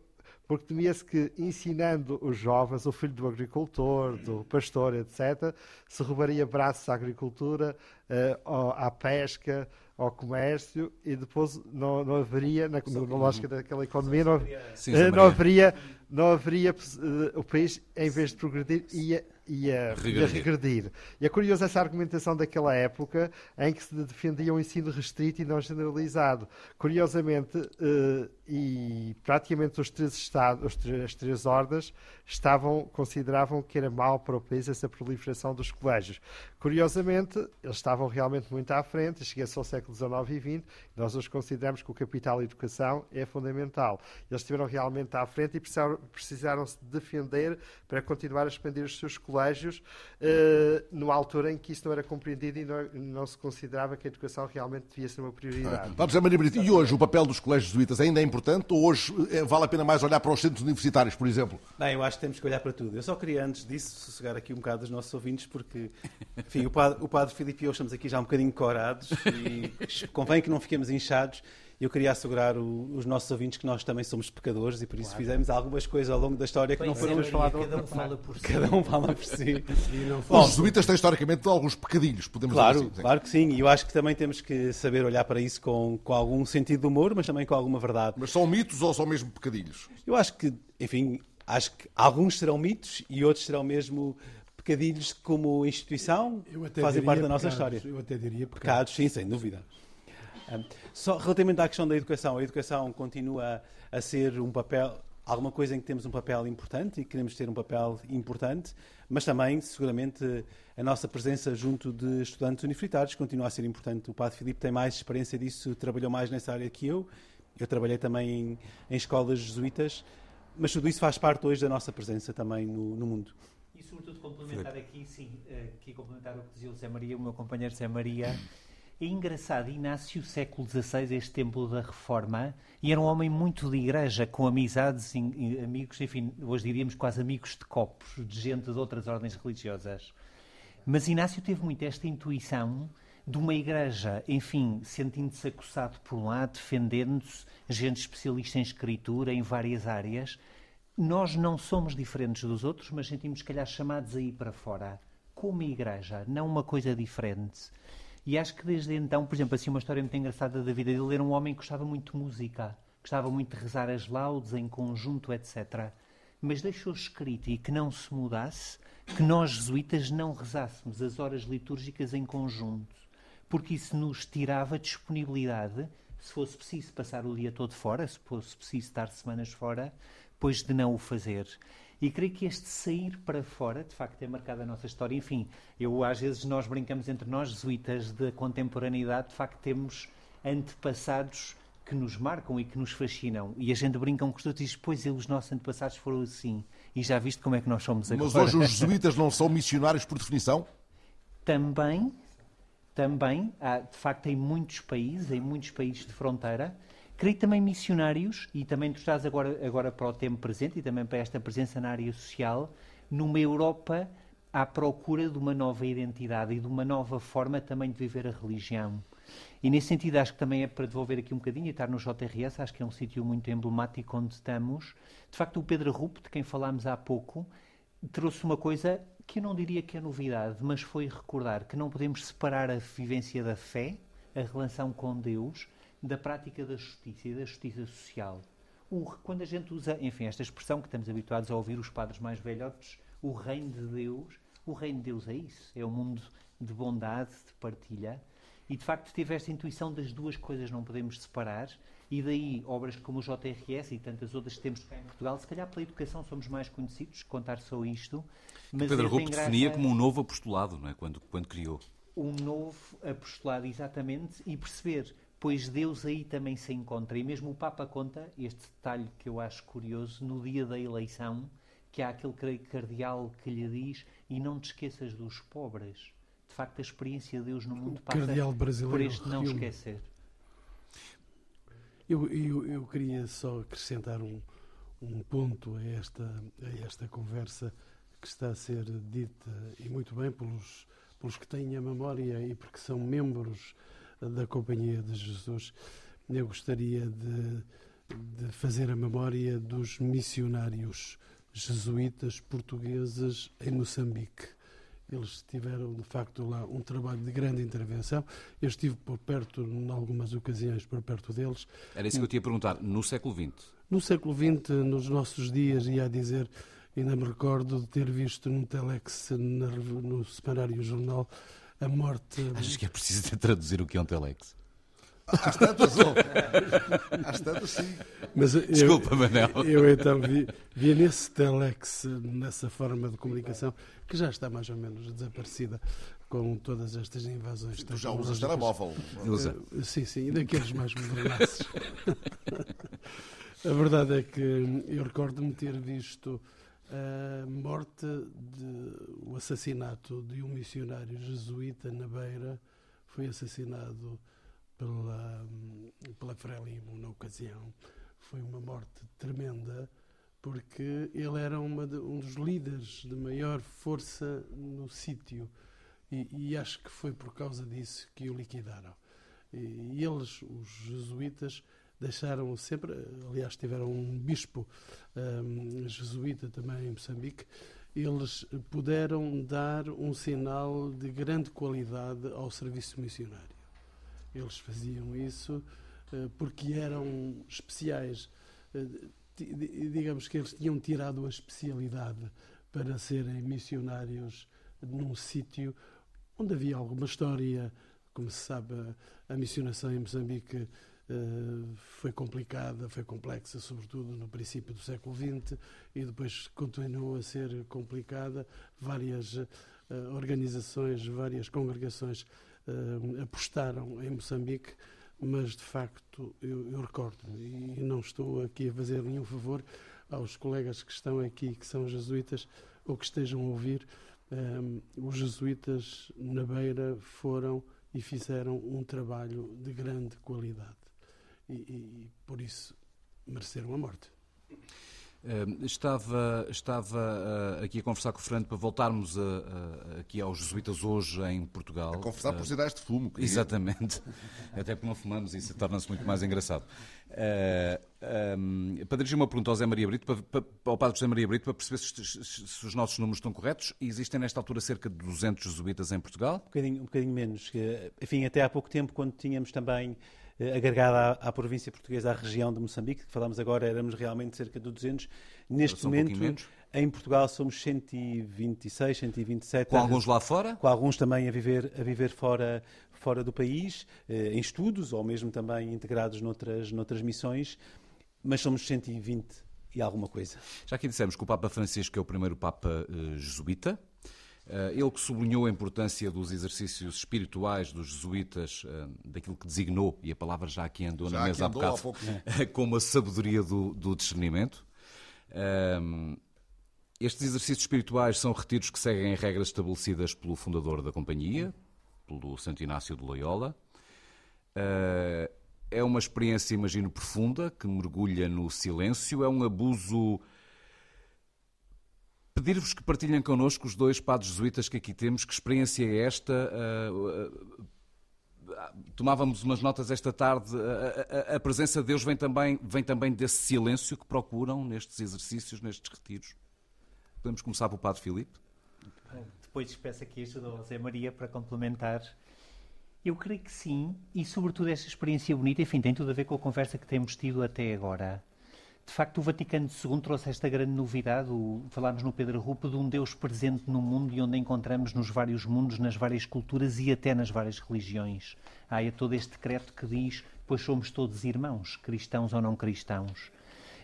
porque temia-se que, ensinando os jovens, o filho do agricultor, do pastor, etc., se roubaria braços à agricultura, eh, à pesca, ao comércio, e depois não, não haveria, na, na lógica daquela economia, não, Sim, eh, não Maria. haveria, não haveria eh, o país, em vez de progredir, ia, ia, ia Regredir. regredir. E é curioso essa argumentação daquela época em que se defendia um ensino restrito e não generalizado. Curiosamente, eh, e praticamente os três estados, as três ordens, estavam, consideravam que era mal para o país essa proliferação dos colégios. Curiosamente, eles estavam realmente muito à frente, cheguei-se ao século XIX e XX, nós os consideramos que o capital educação é fundamental. Eles estiveram realmente à frente e precisaram, precisaram se defender para continuar a expandir os seus colégios, uh, numa altura em que isso não era compreendido e não, não, se considerava que a educação realmente devia ser uma prioridade. Ah, Maria Brito. E hoje o papel dos colégios jesuítas ainda é importante ou hoje eh, vale a pena mais olhar para os centros universitários, por exemplo? Bem, eu acho que temos que olhar para tudo. Eu só queria, antes disso, sossegar aqui um bocado os nossos ouvintes, porque, enfim, o padre, o padre Filipe e eu estamos aqui já um bocadinho corados e convém que não fiquemos inchados. Eu queria assegurar o, os nossos ouvintes que nós também somos pecadores e por isso claro. fizemos algumas coisas ao longo da história que Bem, não foram faladas. Cada um fala por si. Cada um fala por si. Os jesuítas têm historicamente alguns pecadilhos, podemos claro, dizer assim. Claro que sim, e eu acho que também temos que saber olhar para isso com, com algum sentido de humor, mas também com alguma verdade. Mas são mitos ou são mesmo pecadilhos? Eu acho que, enfim, acho que alguns serão mitos e outros serão mesmo pecadilhos como instituição fazem parte da nossa pecados, história. Eu até diria pecados. pecados sim, sem dúvida. Só relativamente à questão da educação, a educação continua a ser um papel, alguma coisa em que temos um papel importante e queremos ter um papel importante, mas também, seguramente, a nossa presença junto de estudantes universitários continua a ser importante. O Padre Filipe tem mais experiência disso, trabalhou mais nessa área que eu. Eu trabalhei também em, em escolas jesuítas, mas tudo isso faz parte hoje da nossa presença também no, no mundo. E, sobretudo, complementar aqui, sim, eh, aqui complementar o que dizia o Zé Maria, o meu companheiro Zé Maria. É engraçado, Inácio, século XVI, este templo da Reforma, e era um homem muito de igreja, com amizades, amigos, enfim, hoje diríamos quase amigos de copos, de gente de outras ordens religiosas. Mas Inácio teve muito esta intuição de uma igreja, enfim, sentindo-se acossado por um lado, defendendo-se, gente especialista em escritura, em várias áreas. Nós não somos diferentes dos outros, mas sentimos, se calhar, chamados a ir para fora, como igreja, não uma coisa diferente. E acho que desde então, por exemplo, assim uma história muito engraçada da vida dele, era um homem que gostava muito de música, gostava muito de rezar as laudes em conjunto, etc. Mas deixou escrito e que não se mudasse, que nós jesuítas não rezássemos as horas litúrgicas em conjunto, porque isso nos tirava disponibilidade, se fosse preciso passar o dia todo fora, se fosse preciso estar semanas fora, pois de não o fazer. E creio que este sair para fora, de facto, é marcado a nossa história. Enfim, eu às vezes nós brincamos entre nós, jesuítas da contemporaneidade, de facto temos antepassados que nos marcam e que nos fascinam. E a gente brinca um com os outros e diz, pois os nossos antepassados foram assim. E já viste como é que nós somos agora. Mas hoje os jesuítas não são missionários por definição? Também, também. Há, de facto, em muitos países, em muitos países de fronteira, Creio também missionários, e também tu estás agora, agora para o tempo presente e também para esta presença na área social, numa Europa à procura de uma nova identidade e de uma nova forma também de viver a religião. E nesse sentido acho que também é para devolver aqui um bocadinho e estar no JRS, acho que é um sítio muito emblemático onde estamos. De facto, o Pedro Rupp, de quem falámos há pouco, trouxe uma coisa que eu não diria que é novidade, mas foi recordar que não podemos separar a vivência da fé, a relação com Deus, da prática da justiça e da justiça social. O, quando a gente usa, enfim, esta expressão que estamos habituados a ouvir os padres mais velhotes, o reino de Deus, o reino de Deus é isso, é um mundo de bondade, de partilha, e de facto tive esta intuição das duas coisas não podemos separar, e daí obras como o JRS e tantas outras que temos cá em Portugal, se calhar pela educação somos mais conhecidos, contar só isto. Mas Pedro graça... definia como um novo apostolado, não é? quando, quando criou. Um novo apostolado, exatamente, e perceber pois Deus aí também se encontra. E mesmo o Papa conta este detalhe que eu acho curioso no dia da eleição, que há aquele cardeal que lhe diz: E não te esqueças dos pobres. De facto, a experiência de Deus no mundo passa por este não esquecer. Eu, eu, eu, queria só acrescentar um, um ponto a esta, a esta conversa que está a ser dita, e muito bem pelos, pelos que têm a memória e porque são membros da Companhia de Jesus, eu gostaria de, de fazer a memória dos missionários jesuítas portugueses em Moçambique. Eles tiveram, de facto, lá um trabalho de grande intervenção. Eu estive por perto, em algumas ocasiões, por perto deles. Era isso que eu tinha a perguntar. No século XX? No século XX, nos nossos dias, ia a dizer, ainda me recordo de ter visto no Telex, no semanário jornal, a morte. Achas que é preciso traduzir o que é um telex? Às tantas. Às tantas, sim. Mas eu, Desculpa, Manel. Eu então vi, vi nesse telex, nessa forma de comunicação, que já está mais ou menos desaparecida com todas estas invasões. Tu já usas telemóvel. Usa. Uh, sim, sim, e daqueles mais modernados. a verdade é que eu recordo-me ter visto a morte, de, o assassinato de um missionário jesuíta na Beira, foi assassinado pela, pela Frelimo na ocasião. Foi uma morte tremenda, porque ele era de, um dos líderes de maior força no sítio. E, e, acho que foi por causa disso que o liquidaram. E, e eles, os jesuítas, deixaram sempre, aliás, tiveram um bispo um, jesuíta também em Moçambique, eles puderam dar um sinal de grande qualidade ao serviço missionário. Eles faziam isso uh, porque eram especiais. Uh, digamos que eles tinham tirado a especialidade para serem missionários num sítio onde havia alguma história. Como se sabe, a missionação em Moçambique foi complicada, foi complexa, sobretudo no princípio do século XX, e depois continuou a ser complicada. Várias uh, organizações, várias congregações uh, apostaram em Moçambique, mas de facto eu, eu recordo-me, e não estou aqui a fazer nenhum favor aos colegas que estão aqui, que são jesuítas, ou que estejam a ouvir. Os jesuítas na Beira foram e fizeram um trabalho de grande qualidade e, e por isso mereceram a morte. Uh, estava estava uh, aqui a conversar com o Fernando para voltarmos a, a, aqui aos jesuítas hoje em Portugal. A conversar por sinais de fumo. Queria. Exatamente. Até porque não fumamos, isso torna-se muito mais engraçado. Uh, um, para dirigir uma pergunta ao Zé Maria Brito, para, para, ao Padre José Maria Brito, para perceber se, se, os nossos números estão corretos. Existem nesta altura cerca de 200 jesuítas em Portugal? Um bocadinho, um bocadinho menos. Enfim, até há pouco tempo, quando tínhamos também eh, agregada à, à, província portuguesa, à região de Moçambique, que falámos agora, éramos realmente cerca de 200. Neste momento, um em Portugal somos 126, 127. Com alguns lá fora? Com alguns também a viver, a viver fora, fora do país, eh, em estudos ou mesmo também integrados noutras, noutras missões, mas somos 120 e alguma coisa. Já aqui dissemos que o Papa Francisco é o primeiro Papa uh, jesuíta. Eh, ele que sublinhou a importância dos exercícios espirituais dos jesuítas, eh, daquilo que designou, e a palavra já aqui andou já na mesa há bocado, há como a sabedoria do, do discernimento. Um, estes exercícios espirituais são retiros que seguem regras estabelecidas pelo fundador da companhia, pelo Santo Inácio de Loyola. Uh, é uma experiência, imagino, profunda, que mergulha no silêncio. É um abuso Pedir-vos que partilhem connosco os dois padres jesuítas que aqui temos. Que experiência é esta? Uh, uh, tomávamos umas notas esta tarde. A, a, presença de Deus vem também, vem também desse silêncio que procuram nestes exercícios, nestes retiros. Podemos começar pelo Padre Filipe? Depois peço aqui ajuda ao José Maria para complementar. Eu creio que sim, e sobretudo esta experiência bonita, enfim, tem tudo a ver com a conversa que temos tido até agora. De facto, o Vaticano II trouxe esta grande novidade, o, falámos no Pedro Rupo, de um Deus presente no mundo e onde encontramos nos vários mundos, nas várias culturas e até nas várias religiões. Há é todo este decreto que diz, pois somos todos irmãos, cristãos ou não cristãos.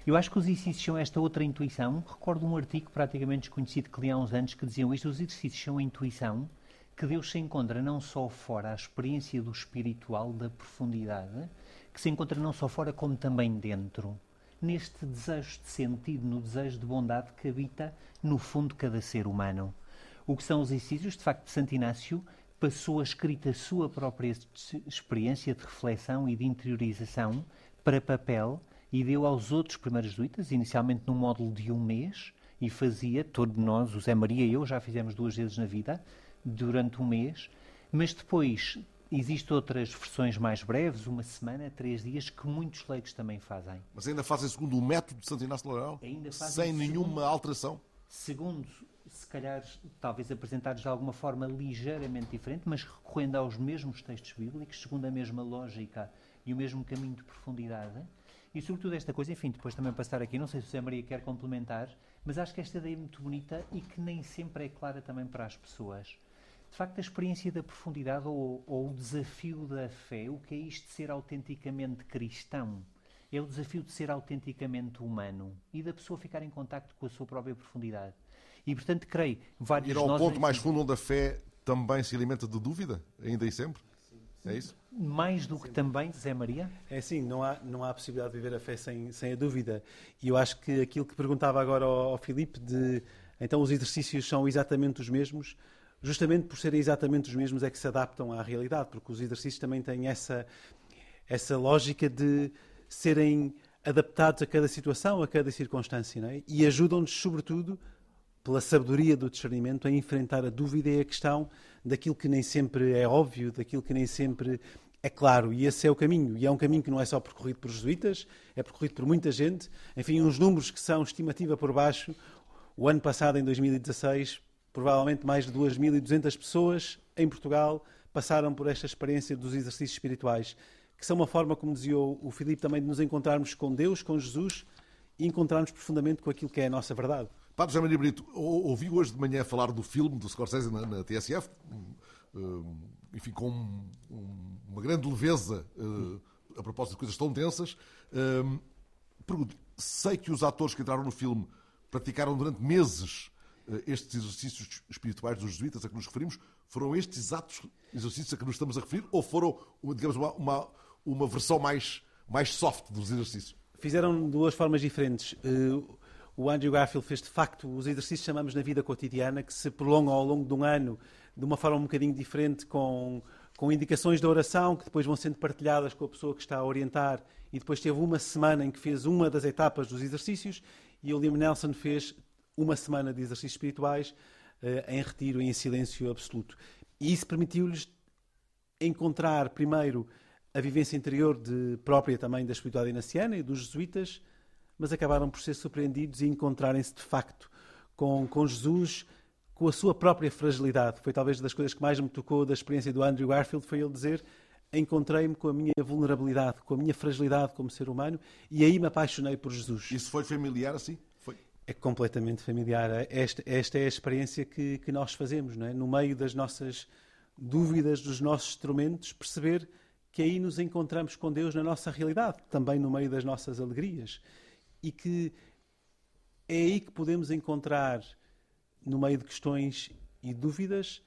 Eu acho que os exercícios são esta outra intuição. Recordo um artigo praticamente desconhecido que li há uns anos que diziam isto, os exercícios são a intuição que Deus se encontra não só fora, a experiência do espiritual, da profundidade, que se encontra não só fora como também dentro neste desejo de sentido, no desejo de bondade que habita no fundo cada ser humano. O que são os exercícios, de facto, de Santo Inácio passou a escrita a sua própria experiência de reflexão e de interiorização para papel e deu aos outros primeiros jesuítas, inicialmente num módulo de um mês, e fazia, todos nós, o Zé Maria e eu, já fizemos duas vezes na vida, durante um mês, mas depois Existem outras versões mais breves, uma semana, três dias, que muitos leigos também fazem. Mas ainda fazem segundo o método de Santo Inácio de Loyola? Ainda fazem Sem nenhuma segundo, alteração? Segundo, se calhar, talvez apresentados de alguma forma ligeiramente diferente, mas recorrendo aos mesmos textos bíblicos, segundo a mesma lógica e o mesmo caminho de profundidade. E sobretudo esta coisa, enfim, depois também passar aqui, não sei se o José Maria quer complementar, mas acho que esta ideia é muito bonita e que nem sempre é clara também para as pessoas De facto, a experiência da profundidade ou, ou o desafio da fé, o que é isto de ser autenticamente cristão? É o desafio de ser autenticamente humano e da pessoa ficar em contacto com a sua própria profundidade. E, portanto, creio, vários Ir ao nós ponto mais fundo onde a fé também se alimenta de dúvida, ainda e sempre? É isso? Mais do que também, Zé Maria? É assim, não há, não há possibilidade de viver a fé sem, sem a dúvida. E eu acho que aquilo que perguntava agora ao, ao Filipe, de então os exercícios são exatamente os mesmos, justamente por serem exatamente os mesmos é que se adaptam à realidade, porque os exercícios também têm essa, essa lógica de serem adaptados a cada situação, a cada circunstância, é? e ajudam-nos, sobretudo, pela sabedoria do discernimento, a enfrentar a dúvida e a questão daquilo que nem sempre é óbvio, daquilo que nem sempre é claro. E esse é o caminho. E é um caminho que não é só percorrido por jesuítas, é percorrido por muita gente. Enfim, uns números que são estimativa por baixo. O ano passado, em 2016, provavelmente mais de 2.200 pessoas em Portugal passaram por esta experiência dos exercícios espirituais, que são uma forma, como dizia o Filipe, também de nos encontrarmos com Deus, com Jesus e encontrarmos profundamente com aquilo que é a nossa verdade. Padre José Maria Brito, ou- ouvi hoje de manhã falar do filme do Scorsese na, na TSF, enfim, com um- um- uma grande leveza eh, a propósito de coisas tão tensas. Hum, pergunto, sei que os atores que entraram no filme praticaram durante meses eh, estes exercícios espirituais dos jesuítas a que nos referimos. Foram estes exatos exercícios a que nos estamos a referir ou foram, digamos, uma, uma, uma versão mais, mais soft dos exercícios? Fizeram de duas formas diferentes. Eh, O Andrew Garfield fez, de facto, os exercícios que chamamos na vida cotidiana, que se prolongam ao longo de um ano de uma forma um bocadinho diferente, com, com indicações de oração, que depois vão sendo partilhadas com a pessoa que está a orientar. E depois teve uma semana em que fez uma das etapas dos exercícios, e o Liam Nelson fez uma semana de exercícios espirituais eh, em retiro em silêncio absoluto. E isso permitiu-lhes encontrar primeiro a vivência interior de, própria também da espiritualidade inaciana e dos jesuítas, mas acabaram por ser surpreendidos e encontrarem-se de facto com, com Jesus, com a sua própria fragilidade. Foi talvez das coisas que mais me tocou da experiência do Andrew Garfield, foi ele dizer encontrei-me com a minha vulnerabilidade, com a minha fragilidade como ser humano e aí me apaixonei por Jesus. Isso foi familiar assim? É completamente familiar. Esta, esta é a experiência que, que nós fazemos, não é? No meio das nossas dúvidas, dos nossos instrumentos, perceber que aí nos encontramos com Deus na nossa realidade, também no meio das nossas alegrias. E que é aí que podemos encontrar, no meio de questões e dúvidas,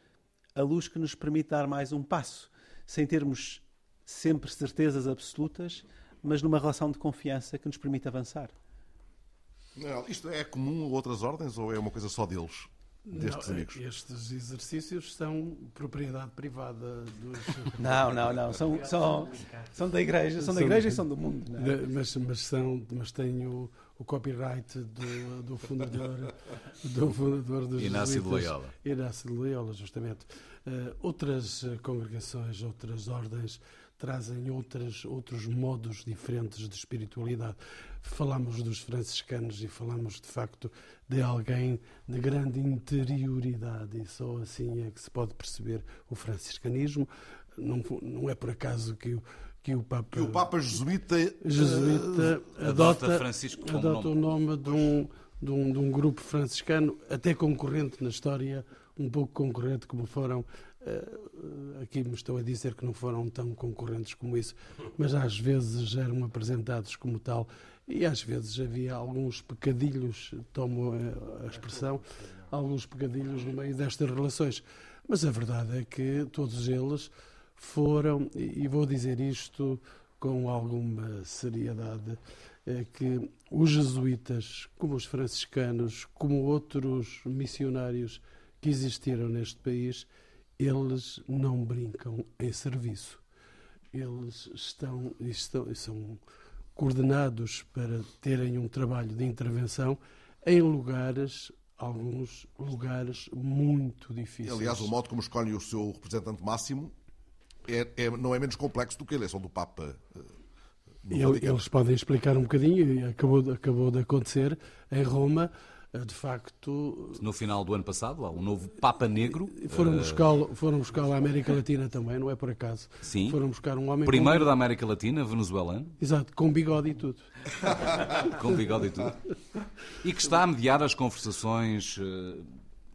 a luz que nos permite dar mais um passo, sem termos sempre certezas absolutas, mas numa relação de confiança que nos permite avançar. Não, isto é comum a outras ordens ou é uma coisa só deles, destes Não, amigos? Estes exercícios são propriedade privada dos. Não, não, não. São, são, são da igreja, são da igreja e são do mundo. não é? De- mas, mas, são, mas têm o, o copyright do, do fundador do fundador dos Inácio de. Loyola. Inácio de Loyola, justamente. Eh, outras congregações, outras ordens trazem outras, outros modos diferentes de espiritualidade. Falamos dos franciscanos e falamos de facto de alguém de grande interioridade e só assim é que se pode perceber o franciscanismo. Não, não é por acaso que o, que o Papa, E o Papa Jesuíta, jesuíta eh, adota, adota adota o nome de um, de, um, de um grupo franciscano, até concorrente na história, um pouco concorrente como foram. Eh, aqui me estou a dizer que não foram tão concorrentes como isso, mas às vezes eram apresentados como tal e às vezes havia alguns pecadilhos, tomo a- a expressão, alguns pecadilhos no meio destas relações. Mas a verdade é que todos eles foram, e vou dizer isto com alguma seriedade, é que os jesuítas, como os franciscanos, como outros missionários que existiram neste país, eles não brincam em serviço. Eles estão, estão são coordenados para terem um trabalho de intervenção em lugares, alguns lugares muito difíceis. aliás, o modo como escolhe o seu representante máximo é, é- não é menos complexo do que a eleição do Papa. eh. Eles podem explicar um bocadinho, acabou, de- acabou de acontecer em Roma, de facto. No final do ano passado, há um novo Papa Negro. Foram eh, buscar, foram buscar a América Latina também, não é por acaso. Sim. Foram buscar um homem Primeiro com, da América Latina, venezuelano, Exato, com bigode e tudo. com bigode e tudo. E que está a mediar as conversações eh,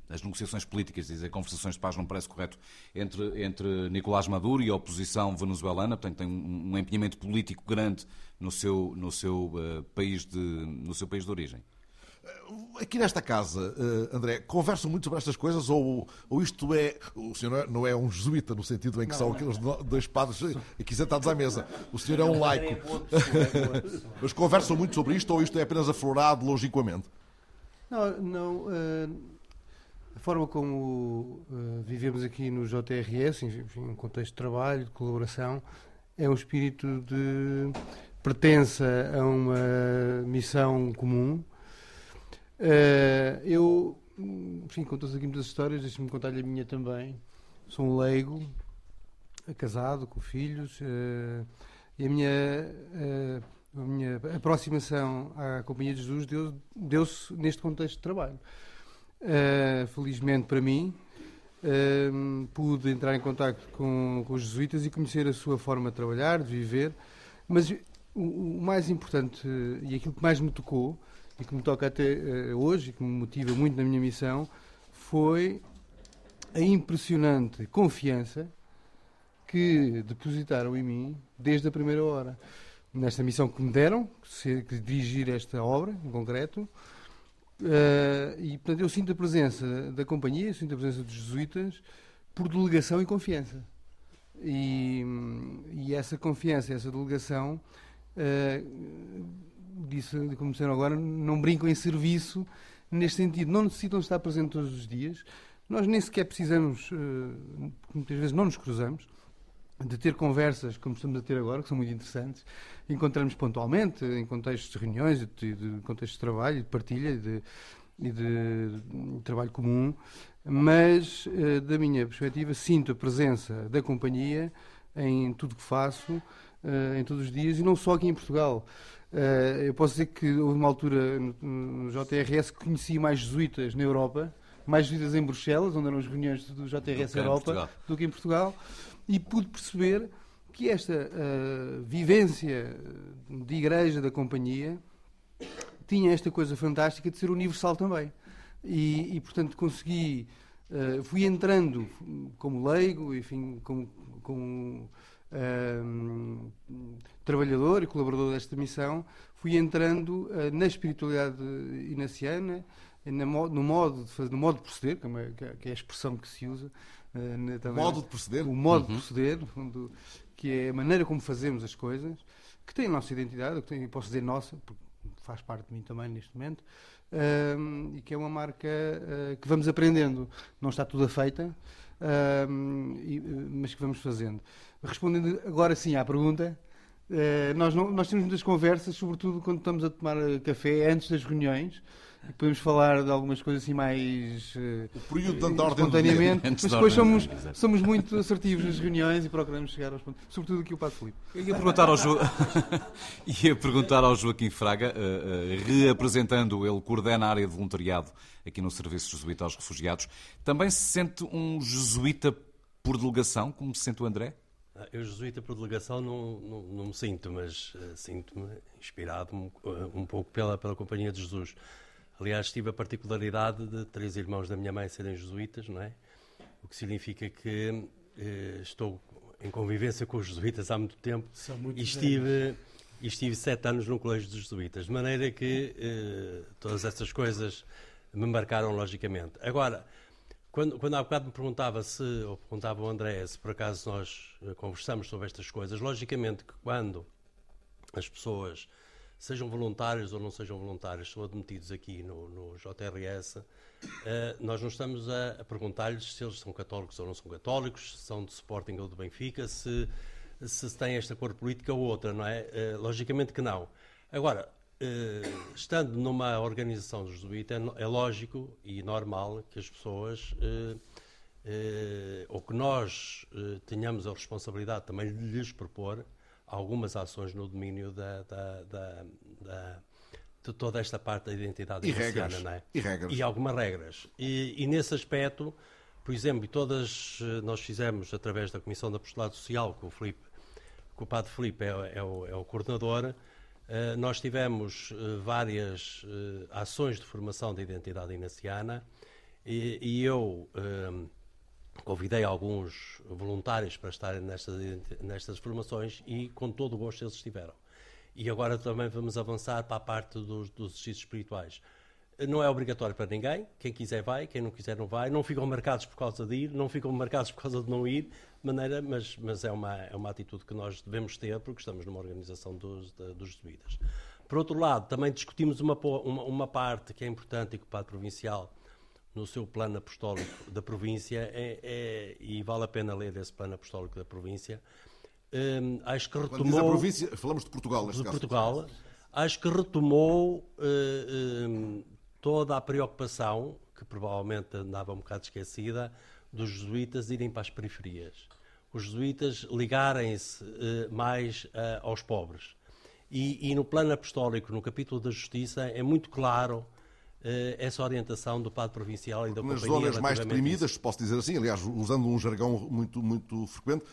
as negociações políticas, dizer conversações de paz não parece correto, entre, entre Nicolás Maduro e a oposição venezuelana, portanto tem um, um empenhamento político grande no seu, no seu, uh, país, de, no seu país de origem. Aqui nesta casa, uh, André, conversam muito sobre estas coisas ou, ou isto é. O senhor não é um jesuíta no sentido em que não, são aqueles dois padres aqui sentados à mesa. O senhor é um laico. Mas conversam muito sobre isto ou isto é apenas aflorado longínquamente? Não, não. Uh, a forma como uh, vivemos aqui no JRS, enfim, um contexto de trabalho, de colaboração, é um espírito de pertença a uma missão comum Uh, eu, enfim, contas aqui muitas histórias, deixe-me contar-lhe a minha também. Sou um leigo, casado, com filhos, uh, e a minha, uh, a minha aproximação à Companhia de Jesus deu-se deu neste contexto de trabalho. felizmente para mim, pude entrar em contato com, com os jesuítas e conhecer a sua forma de trabalhar, de viver, mas o, o mais importante e aquilo que mais me tocou e que me toca até uh, hoje e que me motiva muito na minha missão foi a impressionante confiança que depositaram em mim desde a primeira hora. Nesta missão que me deram, que dirigir esta obra em concreto, uh, e portanto eu sinto a presença da companhia, sinto a presença dos jesuítas por delegação e confiança. E, e essa confiança, essa delegação. Uh, disse, como disseram agora, não brincam em serviço neste sentido. Não necessitam estar presentes todos os dias. Nós nem sequer precisamos, eh, porque muitas vezes não nos cruzamos, de ter conversas como estamos a ter agora, que são muito interessantes. Encontramos pontualmente, em contextos de reuniões, de, contextos de trabalho, de partilha e de, de, trabalho comum, mas, eh, da minha perspectiva, sinto a presença da companhia em tudo que faço, eh, em todos os dias, e não só aqui em Portugal. Uh, eu posso dizer que houve uma altura no, no, JRS que conheci mais jesuítas na Europa, mais jesuítas em Bruxelas, onde eram as reuniões do JRS do Europa, do que em Portugal, e pude perceber que esta uh, vivência de igreja da companhia tinha esta coisa fantástica de ser universal também. E, e portanto, consegui. Uh, fui entrando como leigo, enfim, como, como trabalhador e colaborador desta missão, fui entrando uh, na espiritualidade inaciana, na, no, modo de fazer, no modo de proceder, que é, que é a expressão que se usa. Uh, também, modo de proceder? O modo uhum. de proceder, onde, que é a maneira como fazemos as coisas, que tem a nossa identidade, que tem, posso dizer nossa, porque faz parte de mim também neste momento, uh, e que é uma marca uh, que vamos aprendendo. Não está toda feita, e, mas que vamos fazendo. Respondendo agora sim à pergunta, uh, nós, não, nós temos muitas conversas, sobretudo quando estamos a tomar café antes das reuniões. E podemos falar de algumas coisas assim mais uh, o período de ordem espontaneamente, mas depois somos, somos muito assertivos nas reuniões e procuramos chegar aos pontos, sobretudo aqui o Padre Filipe. Ia perguntar ao, jo... Ia perguntar ao Joaquim Fraga, uh, uh, reapresentando, ele coordena a área de voluntariado aqui no Serviço Jesuíta aos Refugiados. Também se sente um jesuíta por delegação, como se sente o André? Ah, eu, jesuíta por delegação, não, não, não me sinto, mas uh, sinto-me inspirado um, uh, um, pouco pela, pela Companhia de Jesus. Aliás, tive a particularidade de três irmãos da minha mãe serem jesuítas, não é? O que significa que uh, estou em convivência com os jesuítas há muito tempo muito e estive, e estive sete anos no Colégio dos Jesuítas, de maneira que todas essas coisas me marcaram logicamente. Agora, quando, quando há bocado me perguntava se, ou perguntava o André, se por acaso nós eh, conversamos sobre estas coisas, logicamente que quando as pessoas, sejam voluntários ou não sejam voluntários, são admitidos aqui no, no JRS, uh, eh, nós não estamos a, a perguntar-lhes se eles são católicos ou não são católicos, se são de Sporting ou de Benfica, se, se têm esta cor política ou outra, não é? Uh, logicamente que não. Agora, Uh, estando numa organização jesuíta, é, é, lógico e normal que as pessoas, uh, uh, ou que nós tenhamos a responsabilidade também de lhes propor algumas ações no domínio da, da, da, da de toda esta parte da identidade e regras, é? e regras. E algumas regras. E, e, nesse aspecto, por exemplo, todas nós fizemos através da Comissão de Apostolado Social, que o, Felipe, que o Padre Filipe é, é, o, é o coordenador, nós tivemos uh, várias uh, ações de formação da identidade inaciana E, e eu convidei alguns voluntários para estarem nestas, nestas formações e com todo o gosto eles estiveram. E agora também vamos avançar para a parte dos, dos exercícios espirituais. Não é obrigatório para ninguém, quem quiser vai, quem não quiser não vai, não ficam marcados por causa de ir, não ficam marcados por causa de não ir, maneira, mas, mas é, uma, é uma atitude que nós devemos ter porque estamos numa organização dos, de, dos jesuítas. Por outro lado, também discutimos uma, uma, uma, parte que é importante e que o Padre Provincial, no seu plano apostólico da província, é, é, e vale a pena ler esse plano apostólico da província, um, acho que retomou. Província, falamos de Portugal, neste de caso. Portugal, acho que retomou uh, um, toda a preocupação, que provavelmente andava um bocado esquecida, dos jesuítas irem para as periferias. Os jesuítas ligarem-se uh, mais uh, aos pobres. E, e, no plano apostólico, no capítulo da Justiça, é muito claro uh, essa orientação do Padre Provincial e da Nas zonas mais deprimidas, posso dizer assim, aliás, usando um jargão muito, muito frequente,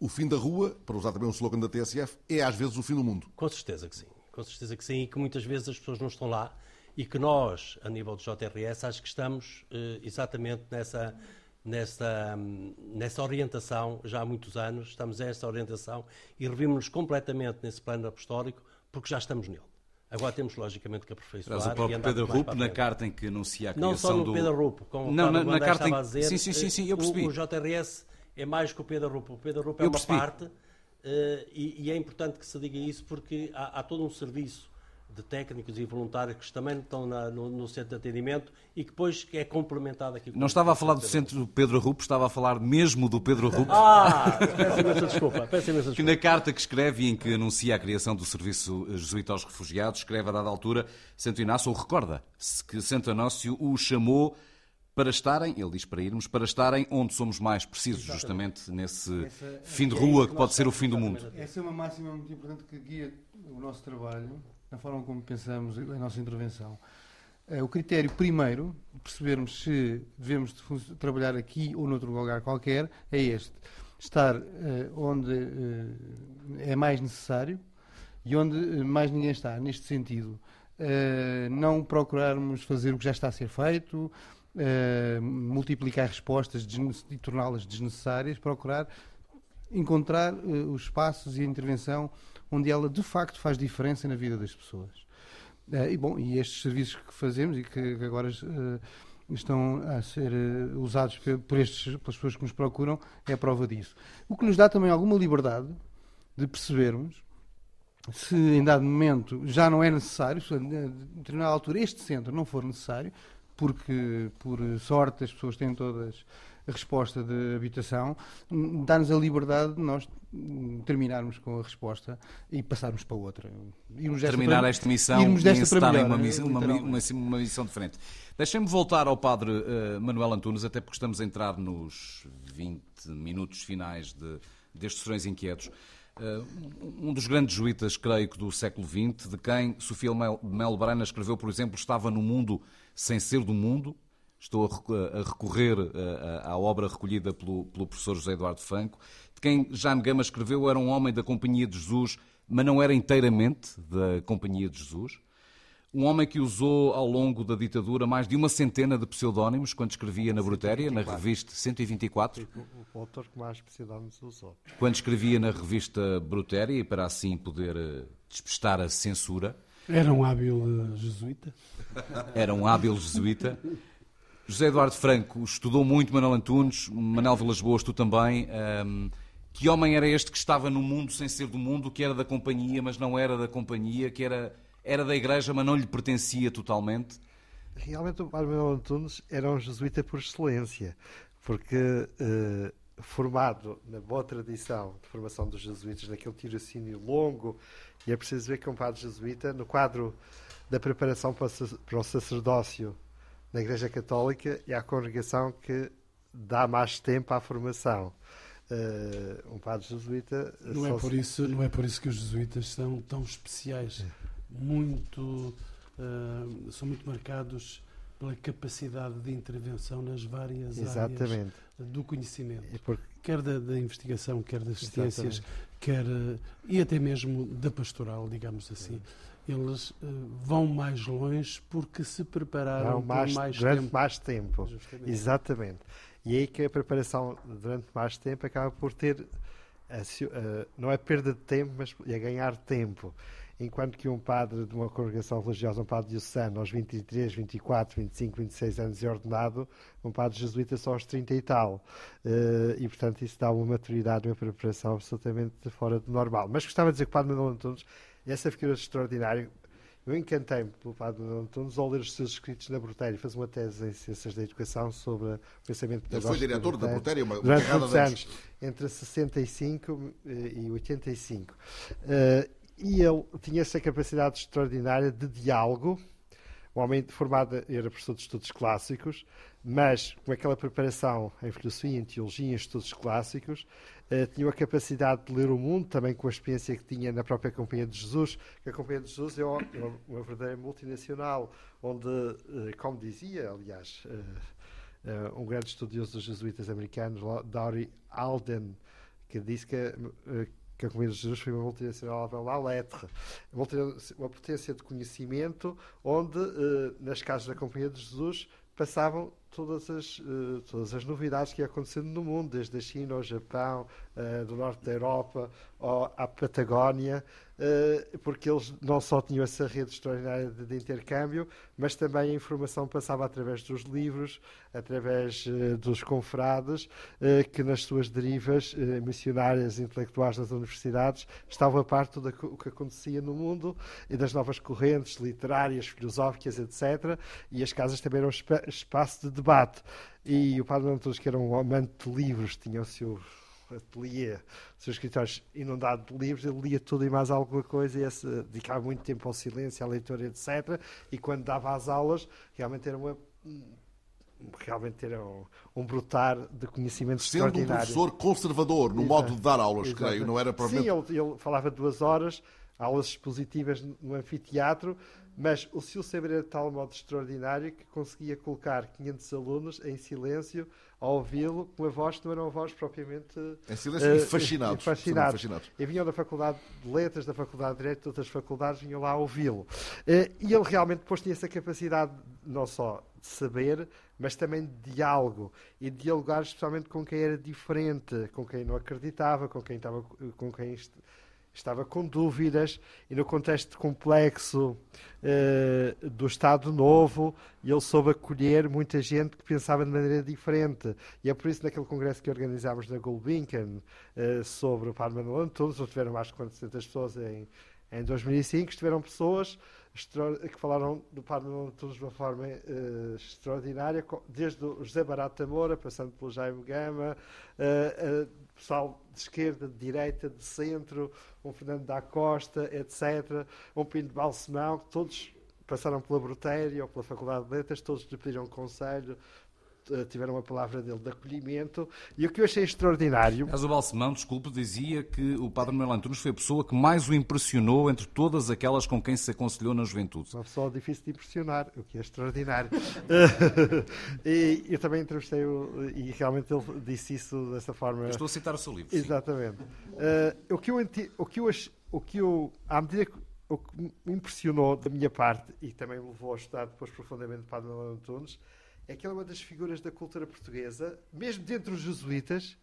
o fim da rua, para usar também um slogan da TSF, é às vezes o fim do mundo. Com certeza que sim. Com certeza que sim, e que muitas vezes as pessoas não estão lá e que nós, a nível do JRS, acho que estamos exatamente nessa nessa, nessa orientação já há muitos anos, estamos a essa orientação e revimos-nos completamente nesse plano apostólico porque já estamos nele. Agora temos, logicamente, que aperfeiçoar. Mas o próprio Pedro Rupo, na carta em que anuncia a criação Não só no do... Pedro Rupo, como não, o na, na carta estava em... a dizer, sim, sim, sim, sim, eu percebi. O, o JRS é mais que o Pedro Rupo. O Pedro Rupo é eu uma percebi. parte uh, e, e, é importante que se diga isso porque há, há todo um serviço de técnicos e voluntários que também estão na, no, no, centro de atendimento e que depois é complementado aqui. Não estava a falar do centro Pedro Rupo, estava a falar mesmo do Pedro Rupo. Ah, peço imensa desculpa, peço imensa desculpa. Que na carta que escreve e em que anuncia a criação do Serviço Jesuíta aos Refugiados, escreve a dada altura, Santo Inácio, ou recorda-se que Santo Inácio o chamou para estarem, ele diz para irmos, para estarem onde somos mais precisos, Exatamente. justamente nesse Essa, fim de é rua isso que pode ser o fim do mundo. Essa é uma máxima muito importante que guia o nosso trabalho na forma como pensamos a nossa intervenção. Uh, o critério primeiro, percebermos se devemos de trabalhar aqui ou noutro lugar qualquer, é este. Estar uh, onde uh, é mais necessário e onde mais ninguém está, neste sentido. não procurarmos fazer o que já está a ser feito, multiplicar respostas e torná-las desnecessárias, procurar encontrar os espaços e a intervenção onde ela de facto faz diferença na vida das pessoas. Uh, e bom, e estes serviços que fazemos e que, agora uh, estão a ser uh, usados por estes, pelas pessoas que nos procuram é a prova disso. O que nos dá também alguma liberdade de percebermos se em dado momento já não é necessário, se em determinada altura este centro não for necessário, porque por sorte as pessoas têm todas a resposta de habitação, dá-nos a liberdade de nós terminarmos com a resposta e passarmos para outra. Irmos Terminar para, esta missão irmos desta e encetar uma, missão, uma, uma, uma, missão diferente. Deixem-me voltar ao Padre uh, Manuel Antunes, até porque estamos a entrar nos 20 minutos finais de, destes Serões Inquietos. Uh, um dos grandes jesuítas, creio que do século XX, de quem Sofia Mel, Mel Brana escreveu, por exemplo, estava no mundo sem ser do mundo, Estou a recorrer à obra recolhida pelo, pelo professor José Eduardo Franco, de quem Jaime Gama escreveu era um homem da Companhia de Jesus, mas não era inteiramente da Companhia de Jesus. Um homem que usou ao longo da ditadura mais de uma centena de pseudónimos quando escrevia na Brutéria, na revista 124. O, o autor que mais pseudónimos usou. Quando escrevia na revista Brutéria, e para assim poder eh, despistar a censura. Era um hábil jesuíta. Era um hábil jesuíta. José Eduardo Franco estudou muito Manuel Antunes, Manel Vilas Boas, tu também. Um, que homem era este que estava no mundo sem ser do mundo, que era da companhia, mas não era da companhia, que era, era da igreja, mas não lhe pertencia totalmente? Realmente o Padre Manuel Antunes era um jesuíta por excelência, porque uh, formado na boa tradição de formação dos jesuítas, naquele tirocínio longo, e é preciso ver que um padre jesuíta, no quadro da preparação para o sacerdócio na Igreja Católica e à congregação que dá mais tempo à formação. Uh, um padre jesuíta. Não é, por isso, não é por isso que os jesuítas são tão especiais. Muito. Uh, são muito marcados pela capacidade de intervenção nas várias Exatamente. áreas do conhecimento. Porque... Quer da, da, investigação, quer das ciências, quer. e até mesmo da pastoral, digamos assim. Eles uh, vão mais longe porque se prepararam Não, mais, mais durante tempo. mais tempo. Justamente. Exatamente. E é aí que a preparação durante mais tempo acaba por ter, a a- não é perda de tempo, mas é ganhar tempo. Enquanto que um padre de uma congregação religiosa, um padre diocesano, aos 23, 24, 25, 26 anos é ordenado, um padre jesuíta só aos 30 e tal. Eh, e, portanto, isso dá uma maturidade, uma preparação absolutamente fora do normal. Mas gostava de dizer que o padre Manuel Antunes, essa figura extraordinária, eu encantei-me pelo Padre Antunes ao ler os seus escritos na Brutéria. Fez uma tese em Ciências da Educação sobre o pensamento Ele foi pedagógico diretor da Brutéria uma, durante muitos anos, entre 65 eh, e 85. Eh, e ele tinha essa capacidade extraordinária de diálogo. Um homem formado, era professor de estudos clássicos, mas com aquela preparação em filosofia, em teologia, em estudos clássicos, eh, tinha a capacidade de ler o mundo, também com a experiência que tinha na própria Companhia de Jesus, que a Companhia de Jesus é uma, uma- uma verdadeira multinacional, onde, eh, como dizia, aliás, eh, um grande estudioso dos jesuítas americanos, Dory Alden, que disse que, que a Companhia de Jesus foi uma multinacional la lettre, uma potência de conhecimento, onde nas casas da Companhia de Jesus passavam todas as, eh, todas as novidades que iam acontecendo no mundo, desde a China ao Japão, eh, do norte da Europa ao, à Patagónia, eh, porque eles não só tinham essa rede extraordinária de, de intercâmbio, mas também a informação passava através dos livros, através dos confrades, que nas suas derivas missionárias intelectuais das universidades estavam a par de tudo o que acontecia no mundo e das novas correntes literárias, filosóficas, etc. E as casas também eram espa- espaço de debate. E o Padre Antunes, que era um amante de livros, tinha o seu ateliê, os seus escritórios inundado de livros, ele lia tudo e mais alguma coisa e esse, dedicava muito tempo ao silêncio, à leitura, etc. E quando dava as aulas, realmente era uma realmente era um, um brotar de conhecimento Sendo um extraordinário. professor conservador no Exato. modo de dar aulas, Exato. creio, não era provavelmente... Sim, ele, ele falava duas horas, aulas expositivas no anfiteatro, mas o seu saber era de tal modo extraordinário que conseguia colocar 500 alunos em silêncio a ouvi-lo com uma voz que não era uma voz propriamente... Em silêncio eh, e fascinados, e fascinados. E vinham da Faculdade de Letras, da Faculdade de Direito, de outras faculdades, vinham lá a ouvi-lo. Eh, E ele realmente depois tinha essa capacidade não só de saber, mas também de diálogo. E de dialogar especialmente com quem era diferente, com quem não acreditava, com quem estava, com quem estava com dúvidas. E no contexto complexo eh, do Estado Novo, ele soube acolher muita gente que pensava de maneira diferente. E é por isso, naquele congresso que organizámos na Gulbenkian eh, sobre o Padre Manuel Antunes, onde tiveram mais de 400 pessoas em, em 2005, estiveram pessoas que falaram do Padre Antunes de uma forma eh, extraordinária, desde o José Barata Moura, passando pelo Jaime Gama, eh, eh, pessoal de esquerda, de direita, de centro, um Fernando da Costa, etc., um Pinto de Balsemão, todos passaram pela Brutéria ou pela Faculdade de Letras, todos lhe pediram conselho, tiveram a palavra dele de acolhimento, e o que eu achei extraordinário... Mas o Balsemão, desculpe, dizia que o Padre Manuel Antunes foi a pessoa que mais o impressionou entre todas aquelas com quem se aconselhou na juventude. Uma pessoa difícil de impressionar, o que é extraordinário. e eu também entrevistei-o e realmente ele disse isso dessa forma. Eu estou a citar o seu livro. Exatamente. Eh, o, que eu, o, que eu, o que eu, à medida que o que me impressionou da minha parte e também me levou a estudar depois profundamente o Padre Manuel Antunes, é que ele é uma das figuras da cultura portuguesa, mesmo dentre os jesuítas,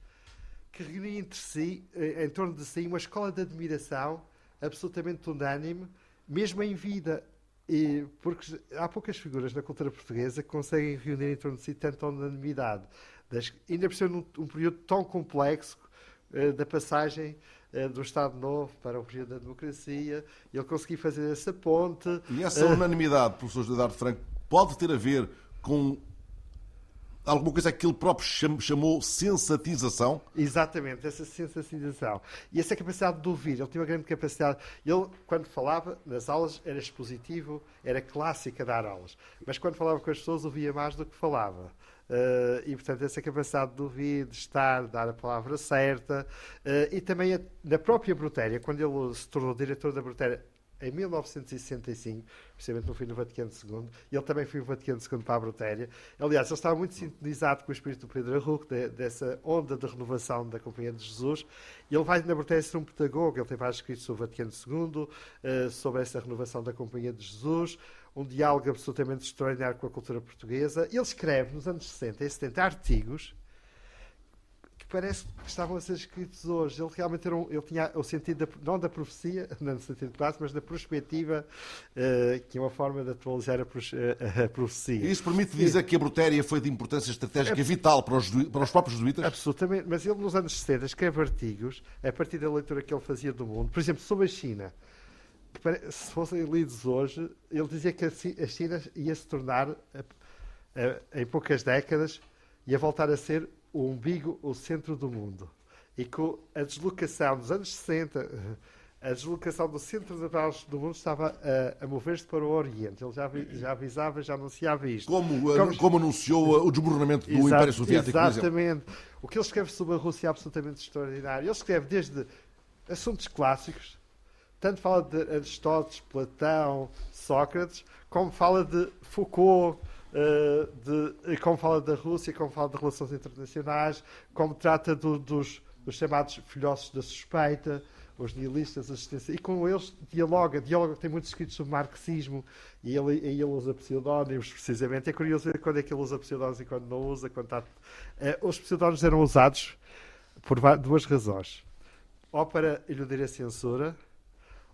que reunia entre si, eh, em torno de si, uma escola de admiração absolutamente unânime, mesmo em vida. E, porque há poucas figuras na cultura portuguesa que conseguem reunir em torno de si tanta unanimidade. Das, ainda por ser num um período tão complexo eh, da passagem eh, do Estado Novo para o período da democracia, ele conseguiu fazer essa ponte. E essa Eh, unanimidade, professor Eduardo Franco, pode ter a ver com alguma coisa que ele próprio cham- chamou sensatização? Exatamente, essa sensação. E essa capacidade de ouvir, ele tinha uma grande capacidade. Ele, quando falava nas aulas, era expositivo, era clássico a dar aulas. Mas quando falava com as pessoas, ouvia mais do que falava. Eh, e, portanto, essa capacidade de ouvir, de estar, de dar a palavra certa. Eh, e também a- na própria Brutéria, quando ele se tornou diretor da Brutéria, em 1965, precisamente no fim do Vaticano II, e ele também foi o Vaticano II para a Brutéria. Aliás, ele estava muito sintonizado com o espírito do Pedro Arruco, de, dessa onda de renovação da Companhia de Jesus, e ele vai na Brutéria ser um pedagogo, ele tem vários escritos sobre o Vaticano II, uh, sobre essa renovação da Companhia de Jesus, um diálogo absolutamente extraordinário com a cultura portuguesa. Ele escreve, nos anos 60 e 70, artigos parece que estavam a ser escritos hoje. Ele realmente era um, ele tinha o sentido, da, não da profecia, não no sentido clássico, mas da perspectiva, uh, que é uma forma de atualizar a, a, a profecia. Isso permite dizer que a Brutéria foi de importância estratégica é, vital para os, para os próprios jesuítas? Absolutamente, mas ele nos anos 60 escreve artigos, a partir da leitura que ele fazia do mundo, por exemplo, sobre a China. Se fossem lidos hoje, ele dizia que a China ia se tornar, em poucas décadas, ia voltar a ser o umbigo, o centro do mundo. E com a deslocação dos anos 60, a deslocação do centro do mundo estava a, a mover-se para o Oriente. Ele já, já avisava, já anunciava isto. Como, como, como anunciou o desmoronamento do Exato, Império Soviético, Exatamente. O que ele escreve sobre a Rússia é absolutamente extraordinário. Ele escreve desde assuntos clássicos, tanto fala de Aristóteles, Platão, Sócrates, como fala de Foucault, Uh, de, como fala da Rússia, como fala de relações internacionais, como trata do, dos, dos, chamados filhosos da suspeita, os nihilistas, assistência, e com eles dialoga, dialoga, tem muitos escritos sobre marxismo, e ele, e ele usa pseudónimos, precisamente. É curioso ver quando é que ele usa pseudónimos e quando não usa. Quando está... uh, os pseudónimos eram usados por duas razões. Ou para eludir a censura,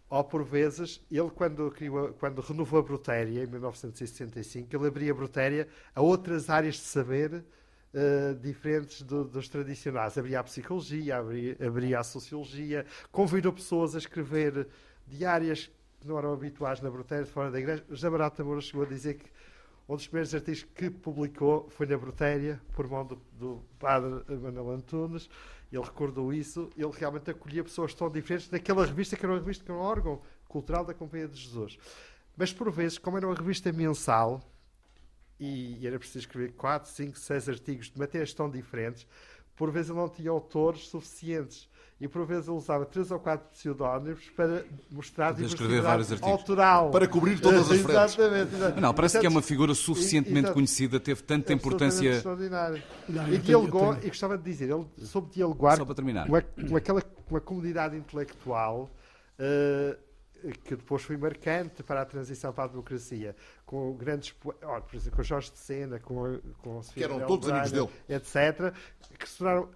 ou por vezes, ele quando, criou, quando renovou a Brutéria, em 1965, ele abria a Brutéria a outras áreas de saber uh, diferentes do, dos tradicionais. Abria a psicologia, abria, abria a sociologia, convidou pessoas a escrever diárias que não eram habituais na Brutéria, fora da igreja. José Barato Moura chegou a dizer que um dos primeiros artigos que publicou foi na Brutéria, por mão do, do padre Manuel Antunes, ele recordou isso, ele realmente acolhia pessoas tão diferentes naquela revista que era uma revista que era um órgão cultural da Companhia de Jesus. Mas por vezes, como era uma revista mensal e era preciso escrever 4, 5, 6 artigos de matérias tão diferentes, por vezes ele não tinha autores suficientes e por vezes ele usava três ou quatro pseudónimos para mostrar vários artigos. autoral. Para cobrir todas as frentes. Exatamente. exatamente. Não, parece que é uma figura suficientemente conhecida, teve tanta é importância... extraordinária. Não, e dialogou, tenho... e gostava de dizer, ele soube dialogar Só para terminar. Com, a, com aquela com a comunidade intelectual uh, que depois foi marcante para a transição para a democracia, com grandes, oh, por exemplo, com Jorge de Sena, com, com que eram todos amigos dele, etc., que se tornaram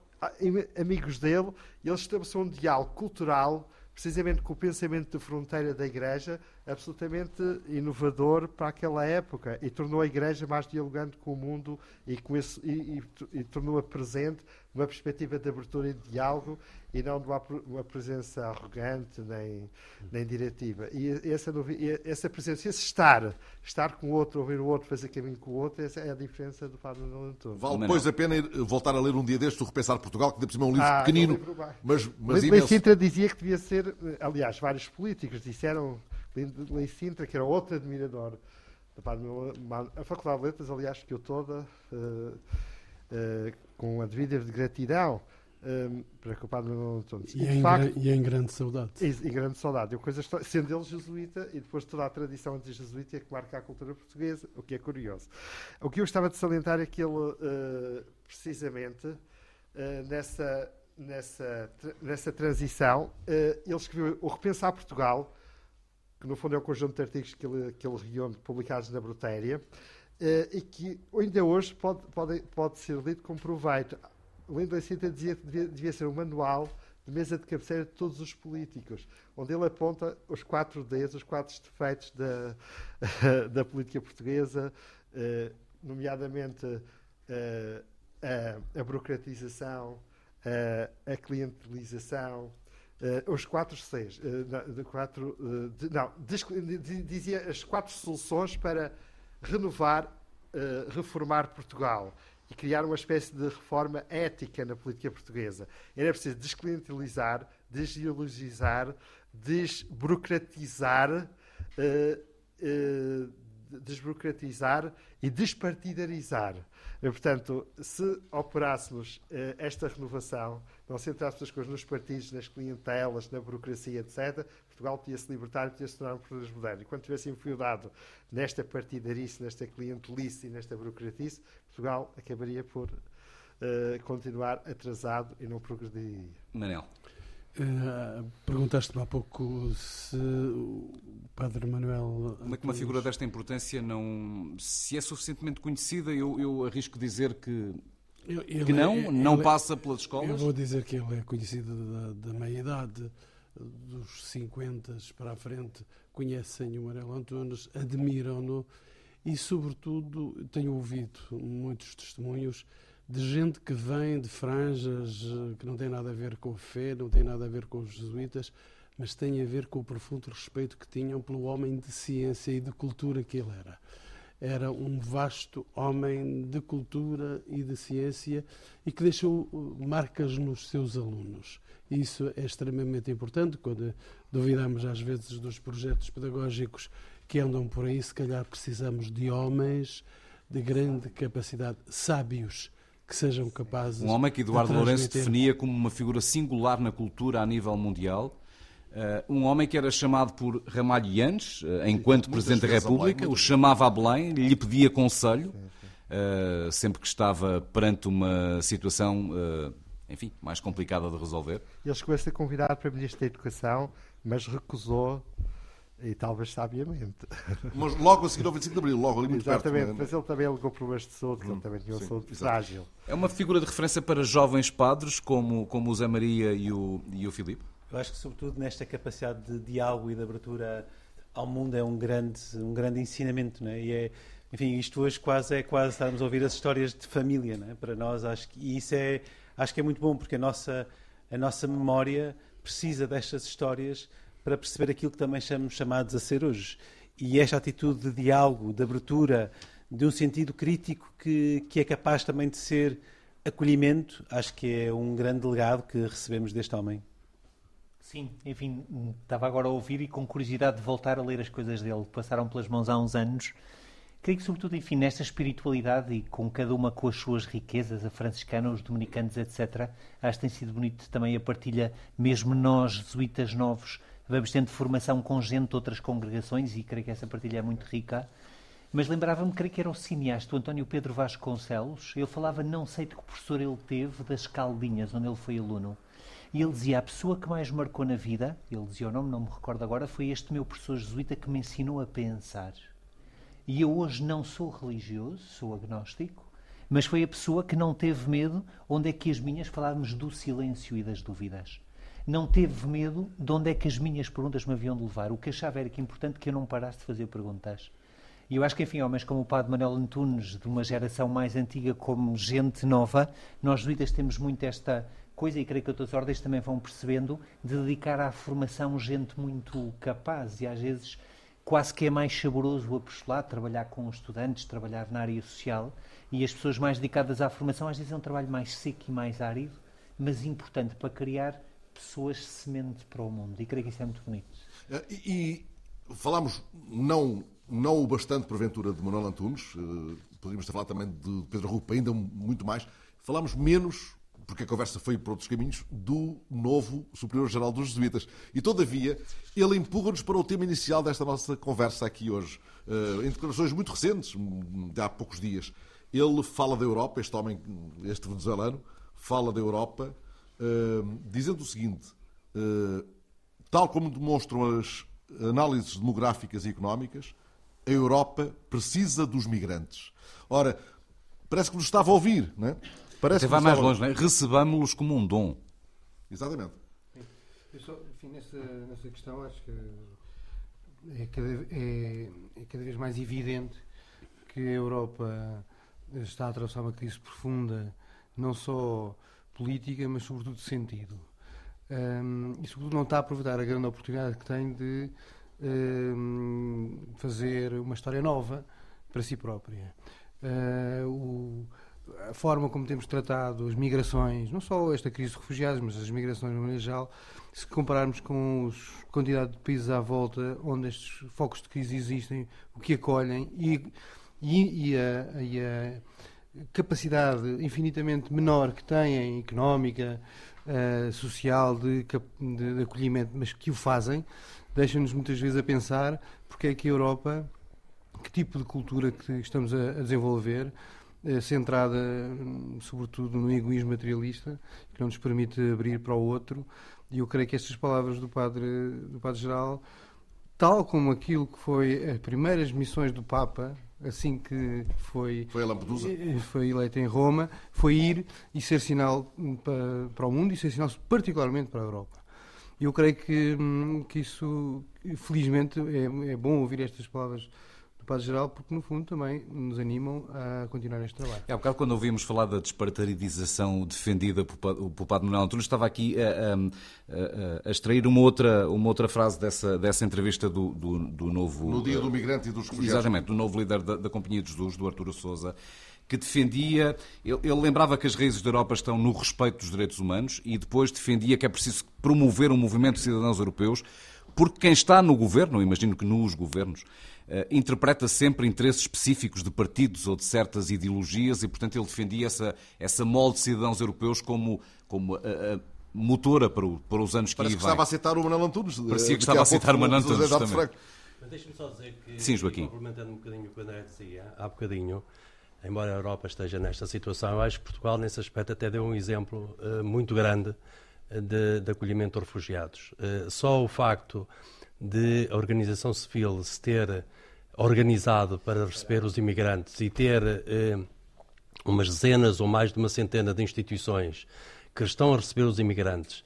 amigos dele, e eles estabeleceram um diálogo cultural, precisamente com o pensamento de fronteira da Igreja, absolutamente inovador para aquela época, e tornou a Igreja mais dialogante com o mundo e, com esse, e, e, e tornou-a presente numa perspectiva de abertura e de diálogo e não de uma, uma presença arrogante nem, nem diretiva. E essa, essa presença, esse estar, estar com o outro, ouvir o outro, fazer caminho com o outro, essa é a diferença do Padre Manuel Antunes. Vale depois a pena ir, voltar a ler um dia destes o Repensar Portugal, que de por cima é um livro ah, pequenino, é um livro mas, mas, mas Sintra dizia que devia ser, aliás, vários políticos disseram, Lei Sintra, que era outro admirador do Padre Manuel, a Faculdade de Letras, aliás, que eu toda... Uh, uh, com a devida gratidão um, para que o Padre Manuel Antunes. E, e, em facto, e em grande saudade. E, em grande saudade. Eu, coisa, sendo ele jesuíta e depois toda a tradição anti-jesuíta que marca a cultura portuguesa, o que é curioso. O que eu gostava de salientar é que ele, uh, precisamente, uh, nessa, nessa, nessa transição, uh, ele escreveu o Repensar Portugal, que no fundo é um conjunto de artigos que ele, que ele reúne publicados na Brutéria, e que ainda hoje pode, pode, pode ser lido com proveito. Lindo Cita dizia que devia, devia, ser um manual de mesa de cabeceira de todos os políticos, onde ele aponta os quatro Ds, os quatro defeitos da, da política portuguesa, eh, nomeadamente eh, a, a, burocratização, a clientelização, Uh, os quatro Cs, uh, de quatro, uh, de, não, dizia as quatro soluções para renovar, reformar Portugal e criar uma espécie de reforma ética na política portuguesa. Era preciso desclientelizar, desideologizar, desburocratizar, uh, desburocratizar e despartidarizar. E, portanto, se operássemos uh, esta renovação, não centrássemos as coisas nos partidos, nas clientelas, na burocracia, etc., Portugal tinha-se libertado e tinha-se tornado um país moderno. E quando tivesse enfiodado nesta partidarice, nesta clientelice e nesta burocratice, Portugal acabaria por uh, continuar atrasado e não progrediria. Manel. Uh, Perguntaste-me há pouco se o Padre Manuel. Como é que uma figura desta importância não. se é suficientemente conhecida, eu, eu arrisco dizer que. Ele que não, é- não ele é- passa pelas escolas. Eu vou dizer que ele é conhecido da, da meia-idade, dos 50 para a frente, conhecem o Manuel Antunes, admiram-no e, sobretudo, tenho ouvido muitos testemunhos de gente que vem de franjas eh, que não tem nada a ver com a fé, não tem nada a ver com os jesuítas, mas tem a ver com o profundo respeito que tinham pelo homem de ciência e de cultura que ele era. Era um vasto homem de cultura e de ciência e que deixou uh, marcas nos seus alunos. Isso é extremamente importante quando duvidamos às vezes dos projetos pedagógicos que andam por aí, se calhar precisamos de homens de grande capacidade, sábios, que sejam capazes Um homem que Eduardo de Lourenço definia como uma figura singular na cultura a nível mundial. Uh, um homem que era chamado por Ramalho Yanes, uh, enquanto muitas Presidente da vezes a Belém, República, o chamava a Belém, lhe pedia conselho, uh, sempre que estava perante uma situação, uh, enfim, mais complicada de resolver. Ele chegou a ser convidado para Ministro da Educação, mas recusou, e talvez sabiamente. Mas logo a seguir ao 25 de Abril, logo ali muito Exatamente, perto. mas ele também alegou problemas de saúde, que ele também tinha uma sim, saúde frágil. É uma figura de referência para jovens padres como, como o Zé Maria e o, e o Filipe? Eu acho que, sobretudo, nesta capacidade de diálogo e de abertura ao mundo é um grande, um grande ensinamento, não é? E é, enfim, isto hoje quase é quase estarmos a ouvir as histórias de família, não é? Para nós, acho que e isso é, acho que é muito bom, porque a nossa, a nossa memória precisa destas histórias para perceber aquilo que também somos chamados a ser hoje. E esta atitude de diálogo, de abertura, de um sentido crítico que, que é capaz também de ser acolhimento, acho que é um grande legado que recebemos deste homem. Sim, enfim, estava agora a ouvir e com curiosidade de voltar a ler as coisas dele, passaram pelas mãos há uns anos. Creio que, sobretudo, enfim, nesta espiritualidade e com cada uma com as suas riquezas, a franciscana, os dominicanos, etc., acho que tem sido bonito também a partilha, mesmo nós, jesuítas novos, vamos tendo formação com gente de outras congregações e creio que essa partilha é muito rica. Mas lembrava-me, creio que era o cineasta, o António Pedro Vasconcelos, ele falava, não sei de que professor ele teve, das Caldinhas, onde ele foi aluno. E ele dizia: a pessoa que mais marcou na vida, ele dizia o nome, não me recordo agora, foi este meu professor jesuíta que me ensinou a pensar. E eu hoje não sou religioso, sou agnóstico, mas foi a pessoa que não teve medo, onde é que as minhas, falávamos do silêncio e das dúvidas. Não teve medo de onde é que as minhas perguntas me haviam de levar. O que achava era que é importante que eu não parasse de fazer perguntas. E eu acho que, enfim, homens como o Padre Manuel Antunes, de uma geração mais antiga, como gente nova, nós jesuítas temos muito esta coisa, e creio que outras ordens também vão percebendo, de dedicar à formação gente muito capaz e às vezes quase que é mais saboroso o apostolado, trabalhar com estudantes, trabalhar na área social, e as pessoas mais dedicadas à formação às vezes é um trabalho mais seco e mais árido, mas importante para criar pessoas semente para o mundo, e creio que isso é muito bonito. Eh, E, e falámos não, não o bastante, porventura, de Manuel Antunes, eh, poderíamos ter falado também de Pedro Rupa, ainda muito mais. Falámos menos, porque a conversa foi por outros caminhos, do novo Superior-Geral dos Jesuítas. E, todavia, ele empurra-nos para o tema inicial desta nossa conversa aqui hoje. Eh, Em declarações muito recentes, de há poucos dias, ele fala da Europa, este homem, este venezuelano, fala da Europa, dizendo o seguinte. eh, Tal como demonstram as análises demográficas e económicas, a Europa precisa dos migrantes. Ora, parece que nos estava a ouvir, não é? Parece Até que vai mais longe, não é? Recebamos-los como um dom. Exatamente. Eu só, enfim, nessa, nessa questão acho que é cada, é, é cada vez mais evidente que a Europa está a atravessar uma crise profunda, não só política, mas sobretudo de sentido. Um, e sobretudo não está a aproveitar a grande oportunidade que tem de um, fazer uma história nova para si própria. Uh, o, a forma como temos tratado as migrações, não só esta crise de refugiados, mas as migrações no maneira geral, se compararmos com a quantidade de países à volta onde estes focos de crise existem, o que acolhem e, e, e, a, e a capacidade infinitamente menor que têm, económica, uh, social, de, de, de, acolhimento, mas que o fazem, deixa-nos muitas vezes a pensar porque é que a Europa, que tipo de cultura que estamos a, a desenvolver, eh, centrada hum, sobretudo no egoísmo materialista, que não nos permite abrir para o outro. E eu creio que estas palavras do Padre, do padre Geral, tal como aquilo que foi as primeiras missões do Papa, assim que foi, Foi Lampedusa. eh, foi eleito em Roma, foi ir e ser sinal para, para o mundo e ser sinal particularmente para a Europa. Eu creio que, hum, que isso, felizmente, é, é bom ouvir estas palavras Geral, porque no fundo também nos animam a continuar este trabalho. É, há bocado quando ouvimos falar da despartaridização defendida por Padre Manuel Antunes, estava aqui a, a- a- extrair uma outra, uma outra frase dessa, dessa entrevista do, do, do novo... No dia do migrante e dos refugiados. Exatamente, do novo líder da, da Companhia de Jesus, do Arturo Souza, que defendia, ele, ele lembrava que as raízes da Europa estão no respeito dos direitos humanos e depois defendia que é preciso promover um movimento de cidadãos europeus, porque quem está no governo, imagino que nos governos, interpreta sempre interesses específicos de partidos ou de certas ideologias e, portanto, ele defendia essa, essa molde de cidadãos europeus como, como a, a motora para, o- para os anos que Parece aí que vêm. estava a citar o Manuel Antunes. Parecia que estava a pouco citar o Manuel Antunes. Franco. Mas deixe-me só dizer que, Sim, Joaquim. complementando um bocadinho o que o André dizia há bocadinho, embora a Europa esteja nesta situação, eu acho que Portugal, nesse aspecto, até deu um exemplo eh, muito grande eh, de, de acolhimento de refugiados. Eh, só o facto de a organização civil se ter organizado para receber os imigrantes e ter eh, umas dezenas ou mais de uma centena de instituições que estão a receber os imigrantes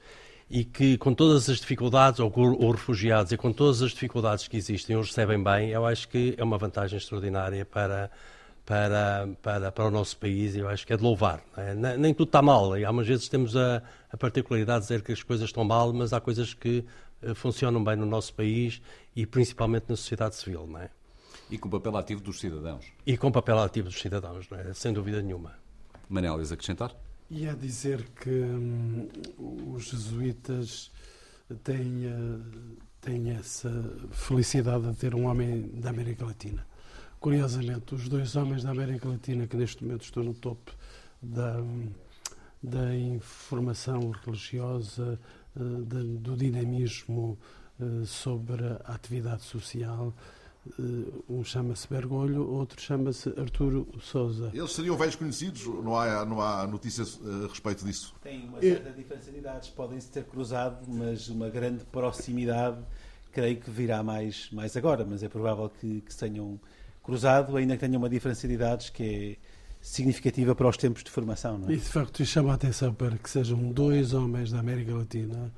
e que com todas as dificuldades, ou, ou refugiados, e com todas as dificuldades que existem, os recebem bem, eu acho que é uma vantagem extraordinária para, para, para, para o nosso país e eu acho que é de louvar. é? Nem, nem tudo está mal, e algumas vezes temos a, a particularidade de dizer que as coisas estão mal, mas há coisas que eh, funcionam bem no nosso país e principalmente na sociedade civil, não é? E com o papel ativo dos cidadãos. E com papel ativo dos cidadãos, não é? sem dúvida nenhuma. Manel, ias acrescentar? E a dizer que hum, os jesuítas têm, eh, têm essa felicidade de ter um homem da América Latina. Curiosamente, os dois homens da América Latina que neste momento estão no topo da, da informação religiosa, eh, da- do dinamismo eh, sobre a atividade social, um chama-se Bergoglio, outro chama-se Arturo Souza. Eles seriam velhos conhecidos, não há, não há notícias eh, a respeito disso. Tem uma certa diferença de idades, podem-se ter cruzado, mas uma grande proximidade creio que virá mais, mais agora, mas é provável que, que se tenham cruzado, ainda que tenham uma diferença de idades que é significativa para os tempos de formação. Não é? E de facto chama a atenção para que sejam dois homens da América Latina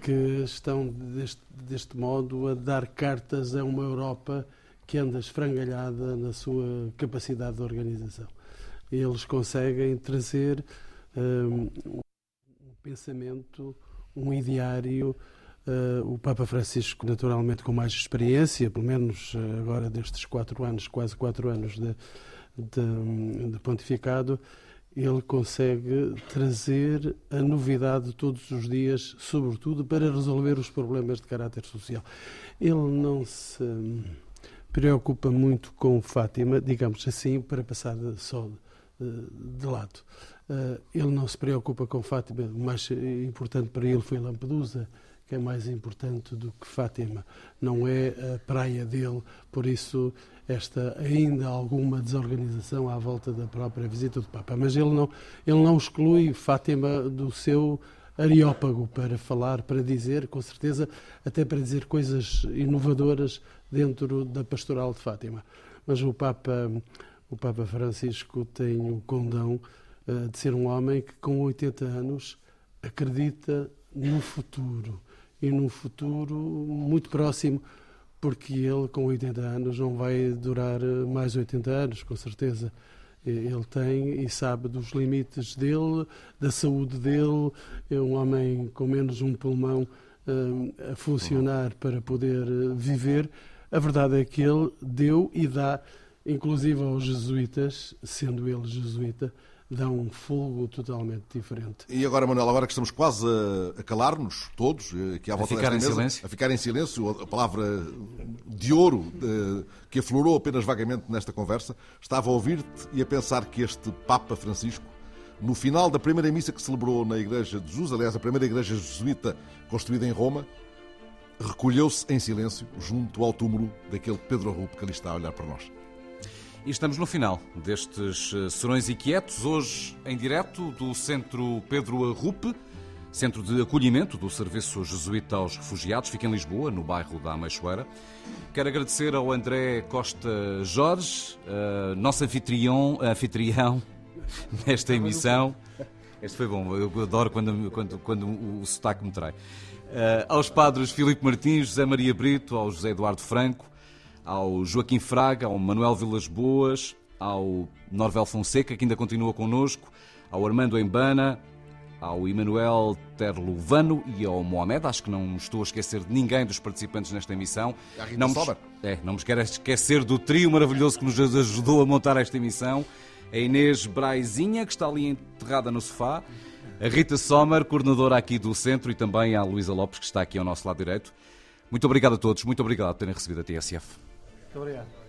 que estão deste, deste modo a dar cartas a uma Europa que anda esfrangalhada na sua capacidade de organização. Eles conseguem trazer hum, um pensamento, um ideário. Uh, o Papa Francisco, naturalmente, com mais experiência, pelo menos uh, agora destes quatro anos, quase quatro anos de, de, de pontificado, ele consegue trazer a novidade todos os dias, sobretudo para resolver os problemas de caráter social. Ele não se preocupa muito com Fátima, digamos assim, para passar só de, de lado. Uh, ele não se preocupa com Fátima, o mais importante para ele foi Lampedusa, que é mais importante do que Fátima. Não é a praia dele, por isso esta ainda alguma desorganização à volta da própria visita do Papa. Mas ele não, ele não exclui Fátima do seu areópago para falar, para dizer, com certeza, até para dizer coisas inovadoras dentro da pastoral de Fátima. Mas o Papa, o Papa Francisco tem o condão eh, de ser um homem que com 80 anos acredita no futuro e num futuro muito próximo, porque ele com 80 anos não vai durar eh, mais 80 anos, com certeza. Ele tem e sabe dos limites dele, da saúde dele. É um homem com menos um pulmão eh, a funcionar para poder eh, viver. A verdade é que ele deu e dá, inclusive aos jesuítas, sendo ele jesuíta, dá um fogo totalmente diferente. E agora, Manuel, agora que estamos quase a, a calar-nos, todos, eh, aqui à volta ficar desta em mesa, silêncio. a ficar em silêncio, a palavra de ouro eh, que aflorou apenas vagamente nesta conversa, estava a ouvir-te e a pensar que este Papa Francisco, no final da primeira missa que celebrou na Igreja de Jesus, aliás, a primeira igreja jesuíta construída em Roma, recolheu-se em silêncio junto ao túmulo daquele Pedro Rupe que ali está a olhar para nós. E estamos no final destes eh, Serões Inquietos, hoje em direto do Centro Pedro Arrupe, Centro de Acolhimento do Serviço Jesuíta aos Refugiados, fica em Lisboa, no bairro da Ameixoeira. Quero agradecer ao André Costa Jorge, nosso anfitrião, anfitrião nesta emissão. Este foi bom, eu adoro quando, quando, quando o sotaque me trai. Uh, aos padres Filipe Martins, José Maria Brito, ao José Eduardo Franco, ao Joaquim Fraga, ao Manuel Vilas Boas, ao Norvel Fonseca, que ainda continua connosco, ao Armando Embana, ao Emanuel Terlovano e ao Mohamed. Acho que não estou a esquecer de ninguém dos participantes nesta emissão. Não me, é, não me quero esquecer do trio maravilhoso que nos ajudou a montar esta emissão. A Inês Braizinha, que está ali enterrada no sofá. A Rita Sommer, coordenadora aqui do centro, e também a Luísa Lopes, que está aqui ao nosso lado direito. Muito obrigado a todos, muito obrigado por terem recebido a TSF. Muito obrigado.